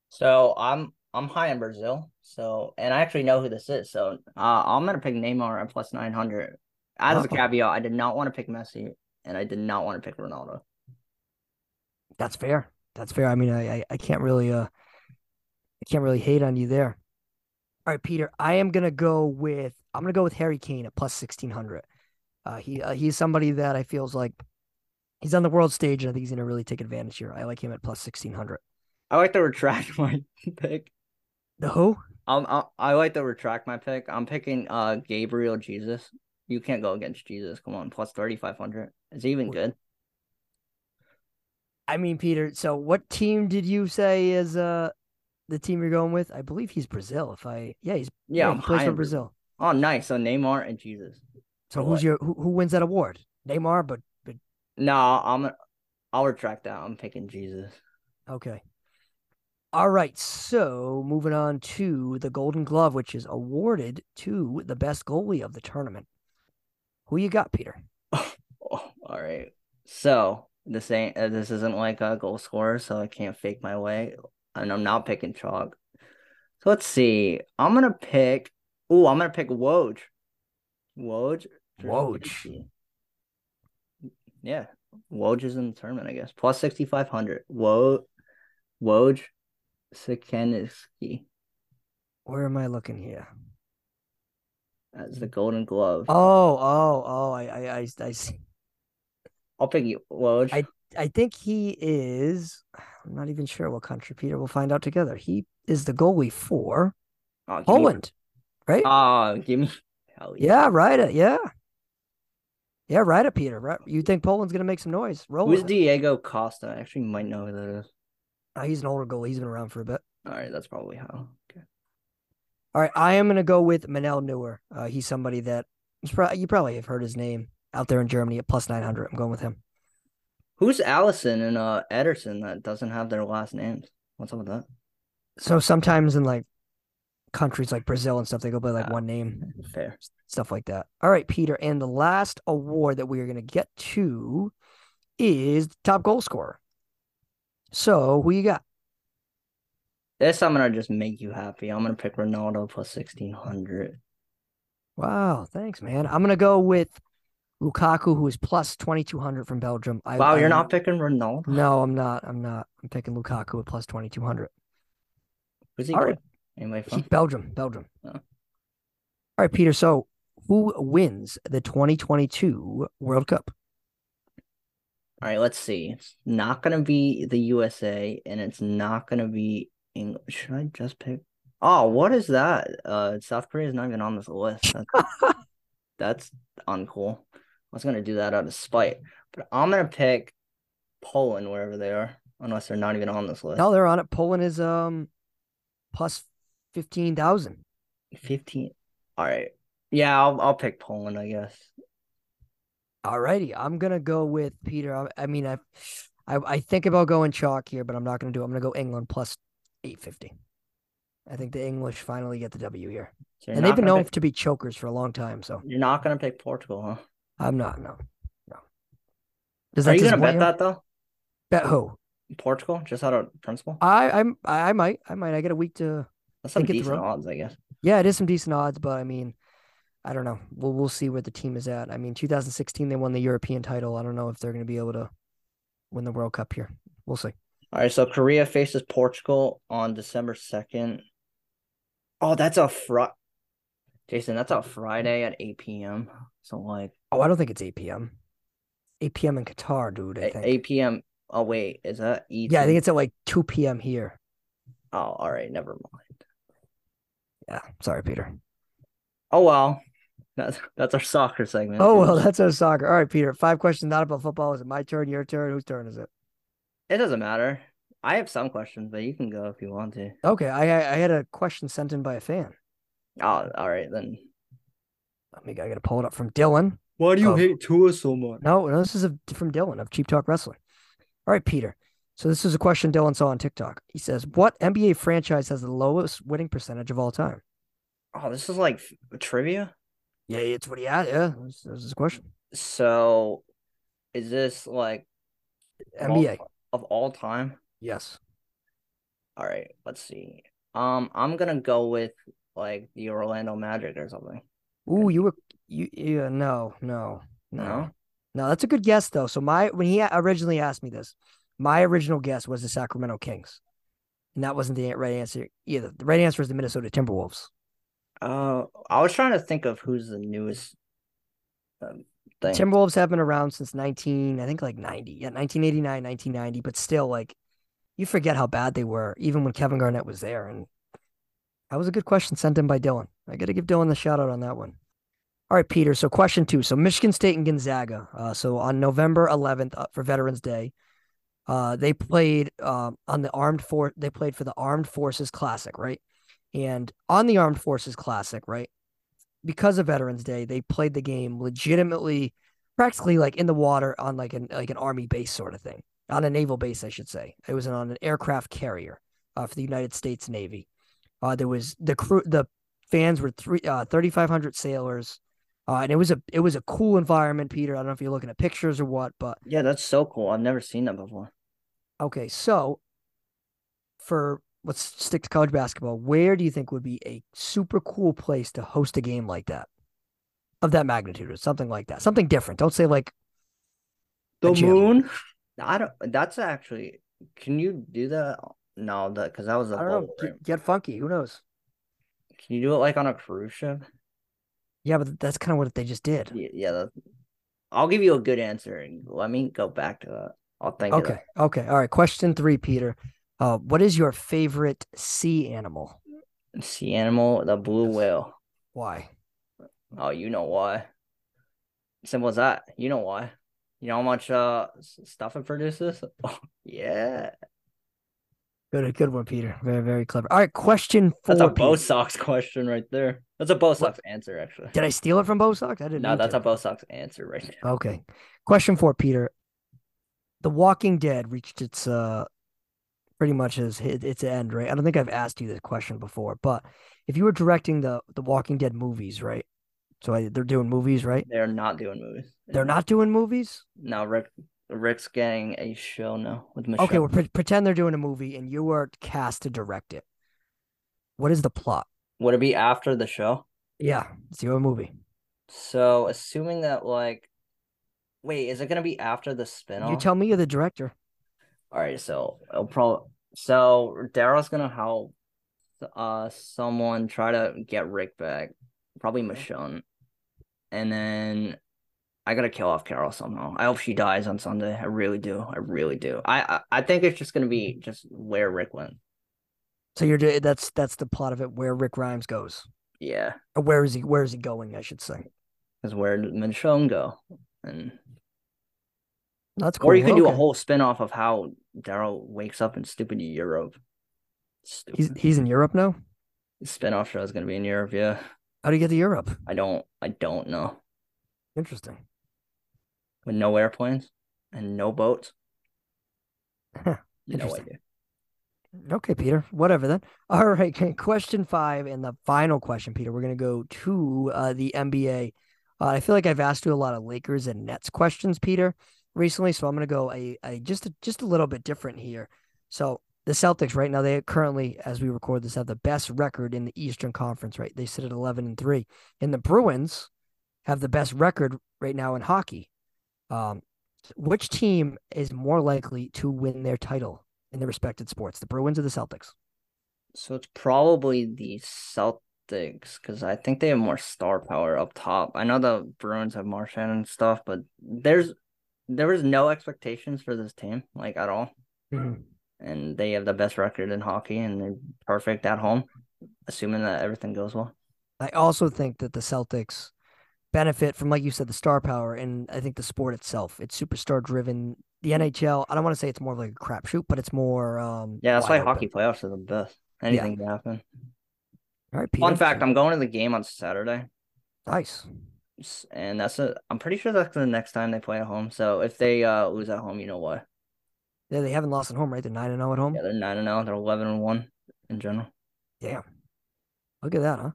So I'm I'm high in Brazil. So and I actually know who this is. So uh, I'm gonna pick Neymar at plus nine hundred. As a Oh. caveat, I did not want to pick Messi, and I did not want to pick Ronaldo. That's fair. That's fair. I mean, I, I I can't really uh I can't really hate on you there. All right, Peter. I am gonna go with I'm gonna go with Harry Kane at plus sixteen hundred. Uh, he uh, he's somebody that I feels like he's on the world stage, and I think he's gonna really take advantage here. I like him at plus sixteen hundred. I like to retract my pick. The who? Um, I, I like to retract my pick. I'm picking uh Gabriel Jesus. You can't go against Jesus. Come on, plus thirty five hundred. Is he even good? I mean, Peter. So, what team did you say is uh the team you're going with? I believe he's Brazil. If I yeah, he's Yeah, I'm he plays for Brazil. Oh, nice. So Neymar and Jesus. So who's what? your who, who wins that award? Neymar, but No, I'm. I'll retract that. I'm picking Jesus. Okay. All right. So moving on to the Golden Glove, which is awarded to the best goalie of the tournament. Who you got, Peter? Oh, all right. So this ain't. Uh, this isn't like a goal scorer, so I can't fake my way, and I'm not picking chalk. So let's see. I'm gonna pick. Oh, I'm gonna pick Woj. Woj. Woj. Yeah, Woj is in the tournament, I guess. Plus sixty five hundred. Woj. Woj. Where am I looking here? as the Golden Glove. Oh, oh, oh! I, I, I, I see. I'll pick you, Woj. I- I think he is. I'm not even sure what country, Peter. We'll find out together. He is the goalie for Oh, give me- Poland, right? Oh, give me. Hell yeah, right. Uh, yeah. Yeah, right. It, Peter. Right. You think Poland's gonna make some noise? Roll. Who's. Diego Costa? I actually might know who that is. Uh, he's an older goalie. He's been around for a bit. All right, that's probably how. Okay. All right, I am gonna go with Manuel Neuer. Uh, he's somebody that pro- you probably have heard his name out there in Germany at plus nine hundred. I'm going with him. Who's Alisson and uh Ederson that doesn't have their last names? What's up with that? So sometimes in like countries like Brazil and stuff, they go by like Ah. one name, Fair. stuff like that. All right, Peter, and the last award that we are gonna get to is top goal scorer. So who you got? This I'm gonna just make you happy. I'm gonna pick Ronaldo plus sixteen hundred. Wow, thanks, man. I'm gonna go with Lukaku, who is plus twenty two hundred from Belgium. I, Wow, you're I- not picking Ronaldo. No, I'm not. I'm not. I'm picking Lukaku at plus twenty two hundred. Who's he? All play? right. He- from? Belgium, Belgium. Oh. All right, Peter. So, who wins the 2022 World Cup? All right, let's see. It's not gonna be the USA, and it's not gonna be England. Should I just pick? Oh, what is that? Uh, South Korea is not even on this list. That's, that's uncool. I was gonna do that out of spite, but I'm gonna pick Poland wherever they are, unless they're not even on this list. No, they're on it. Poland is um plus fifteen thousand. Fifteen. All right. Yeah, I'll I'll pick Poland, I guess. All righty, I'm gonna go with Peter. I, I mean, I, I I think about going chalk here, but I'm not gonna do. it. I'm gonna go England plus eight fifty. I think the English finally get the W here, So and they've been known pick, to be chokers for a long time. So you're not gonna pick Portugal, huh? I'm not. No, no. Does Are that you gonna bet that though? Bet who? Portugal, just out of principle? I I'm I might I might I get a week to That's some decent through. odds, I guess. yeah it is some decent odds but I mean I don't know we'll we'll see where the team is at I mean 2016 they won the European title I don't know if they're going to be able to win the World Cup here we'll see All right, so Korea faces Portugal on December 2nd. Oh, that's a fr Jason, that's a Friday at 8 p.m. So like oh I don't think it's 8 p.m. 8 p.m. in Qatar dude I think 8 p.m. Oh wait, is that ET? yeah I think it's at like 2 p.m. here Oh, all right, never mind. Yeah sorry Peter Oh well. That's that's our soccer segment. oh well that's our soccer all right Peter five questions not about football is it my turn your turn whose turn is it It doesn't matter. I have some questions, but you can go if you want to. Okay, I I I had a question sent in by a fan. Oh, all right then. Let me I gotta pull it up from Dylan. Why do you Oh. hate Tua so much? No, no, this is a, from Dylan of Cheap Talk Wrestling. All right, Peter. So this is a question Dylan saw on TikTok. He says, "What NBA franchise has the lowest winning percentage of all time?" Oh, this is like trivia. Yeah, it's what he had. Yeah, this is his question. So, is this like of all- NBA. of all time? Yes. All right, let's see. Um, I'm gonna go with like the Orlando Magic or something. Ooh, you were you. Yeah, no, no, No? no. That's a good guess though. So my when he originally asked me this, my original guess was the Sacramento Kings, and that wasn't the right answer either. The right answer is the Minnesota Timberwolves. Uh, I was trying to think of who's the newest um, thing. Timberwolves have been around since 19, I think like 90. Yeah, 1989, 1990, but still like you forget how bad they were even when Kevin Garnett was there and that was a good question sent in by Dylan. I got to give Dylan the shout out on that one. All right, Peter. So question 2. So Michigan State and Gonzaga. Uh, so on November 11th uh, for Veterans Day, uh, they played um, on the armed for they played for the Armed Forces Classic, right? And on the Armed Forces Classic, right? Because of Veterans Day, they played the game legitimately practically like in the water on like an like an army base sort of thing on a naval base i should say it was on an aircraft carrier uh, for the united states navy uh, there was the crew the fans were three uh, 3500 sailors uh, and it was a it was a cool environment peter i don't know if you're looking at pictures or what but Yeah, that's so cool. I've never seen that before. Okay so for let's stick to college basketball where do you think would be a super cool place to host a game like that of that magnitude or something like that something different don't say like The moon? I don't. That's actually. Can you do that? No, that because that was a i don't know get, get funky who knows Can you do it like on a cruise ship? Yeah, but that's kind of what they just did. Yeah, yeah. I'll give you a good answer and let me go back to that. I'll think. Okay. Okay. All right. Question three, Peter. Uh, what is your favorite sea animal? Sea animal, the blue whale. Why? Oh, you know why? Simple as that. You know why? You know how much uh stuff it produces? Oh, yeah. Good. Good one, Peter. Very, very clever. All right. Question four. That's a Peter. Bo Sox question right there. That's a Bo Sox answer, actually. Did I steal it from Bo Sox? I didn't. No, that's to. a Bo Sox answer right there. Okay. Question four, Peter. The Walking Dead reached its uh pretty much its its end, right? I don't think I've asked you this question before, but if you were directing the the Walking Dead movies, right? So I, they're doing movies, right? They're not doing movies. They're not doing movies. No, Rick. Rick's getting a show now with Michonne. Okay, well, pre- pretend they're doing a movie and you were cast to direct it. What is the plot? Would it be after the show? Yeah, it's your movie. So, assuming that, like, wait, is it gonna be after the spinoff? You tell me you're the director. All right, so it'll probably so Daryl's gonna help uh someone try to get Rick back, probably Michonne, and then I gotta kill off Carol somehow. I hope she dies on Sunday. I really do. I really do. I I, I think it's just gonna be just where Rick went. So you're that's that's the plot of it. Where Rick Grimes goes, Yeah, or where is he? Where is he going? I should say. because where did Michonne go? And That's cool. or you can do a whole spin off of how Daryl wakes up in stupid Europe. Stupid. He's he's in Europe now. spin off show is gonna be in Europe. Yeah, How do you get to Europe? I don't I don't know. Interesting. with no airplanes and no boats. Huh, no idea. Okay, Peter. Whatever then. All right. okay, Question five and the final question, Peter. We're gonna go to uh, the NBA. Uh, I feel like I've asked you a lot of Lakers and Nets questions, Peter, recently. So I'm gonna go a, a just a, just a little bit different here. So the Celtics right now they currently, as we record this, have the best record in the Eastern Conference. Right, they sit at 11 and three, and the Bruins have the best record right now in hockey. Um, which team is more likely to win their title in their respected sports, the Bruins or the Celtics? So it's probably the Celtics because I think they have more star power up top. I know the Bruins have Marchand and stuff, but there's there was no expectations for this team like at all, and they have the best record in hockey and they're perfect at home, assuming that everything goes well. I also think that the Celtics benefit from, like you said, the star power, and I think the sport itself. It's superstar driven. The NHL, I don't want to say it's more like a crapshoot, but it's more. um Yeah, that's why wide open. hockey playoffs are the best. Anything can happen. All right, Peter. Fun fact: I'm going to the game on Saturday, nice. And that's a. I'm pretty sure that's the next time they play at home. So if they uh lose at home, you know what? Yeah, they haven't lost at home, right? They're nine and zero at home. Yeah, they're nine and zero. They're eleven and one in general. Yeah, Look at that, huh?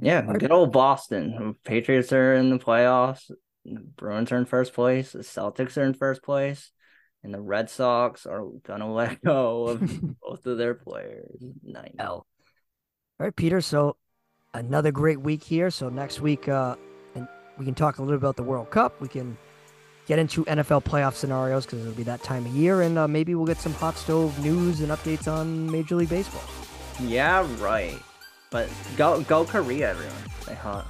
Yeah, Right. good old Boston. Patriots are in the playoffs. The Bruins are in first place. The Celtics are in first place. And the Red Sox are gonna let go of both of their players. Nice. L. All right, Peter. So another great week here. So next week, uh, we can talk a little about the World Cup. We can get into NFL playoff scenarios because it'll be that time of year, and uh, maybe we'll get some hot stove news and updates on Major League Baseball. Yeah, right. But go, go Korea, everyone! They hot.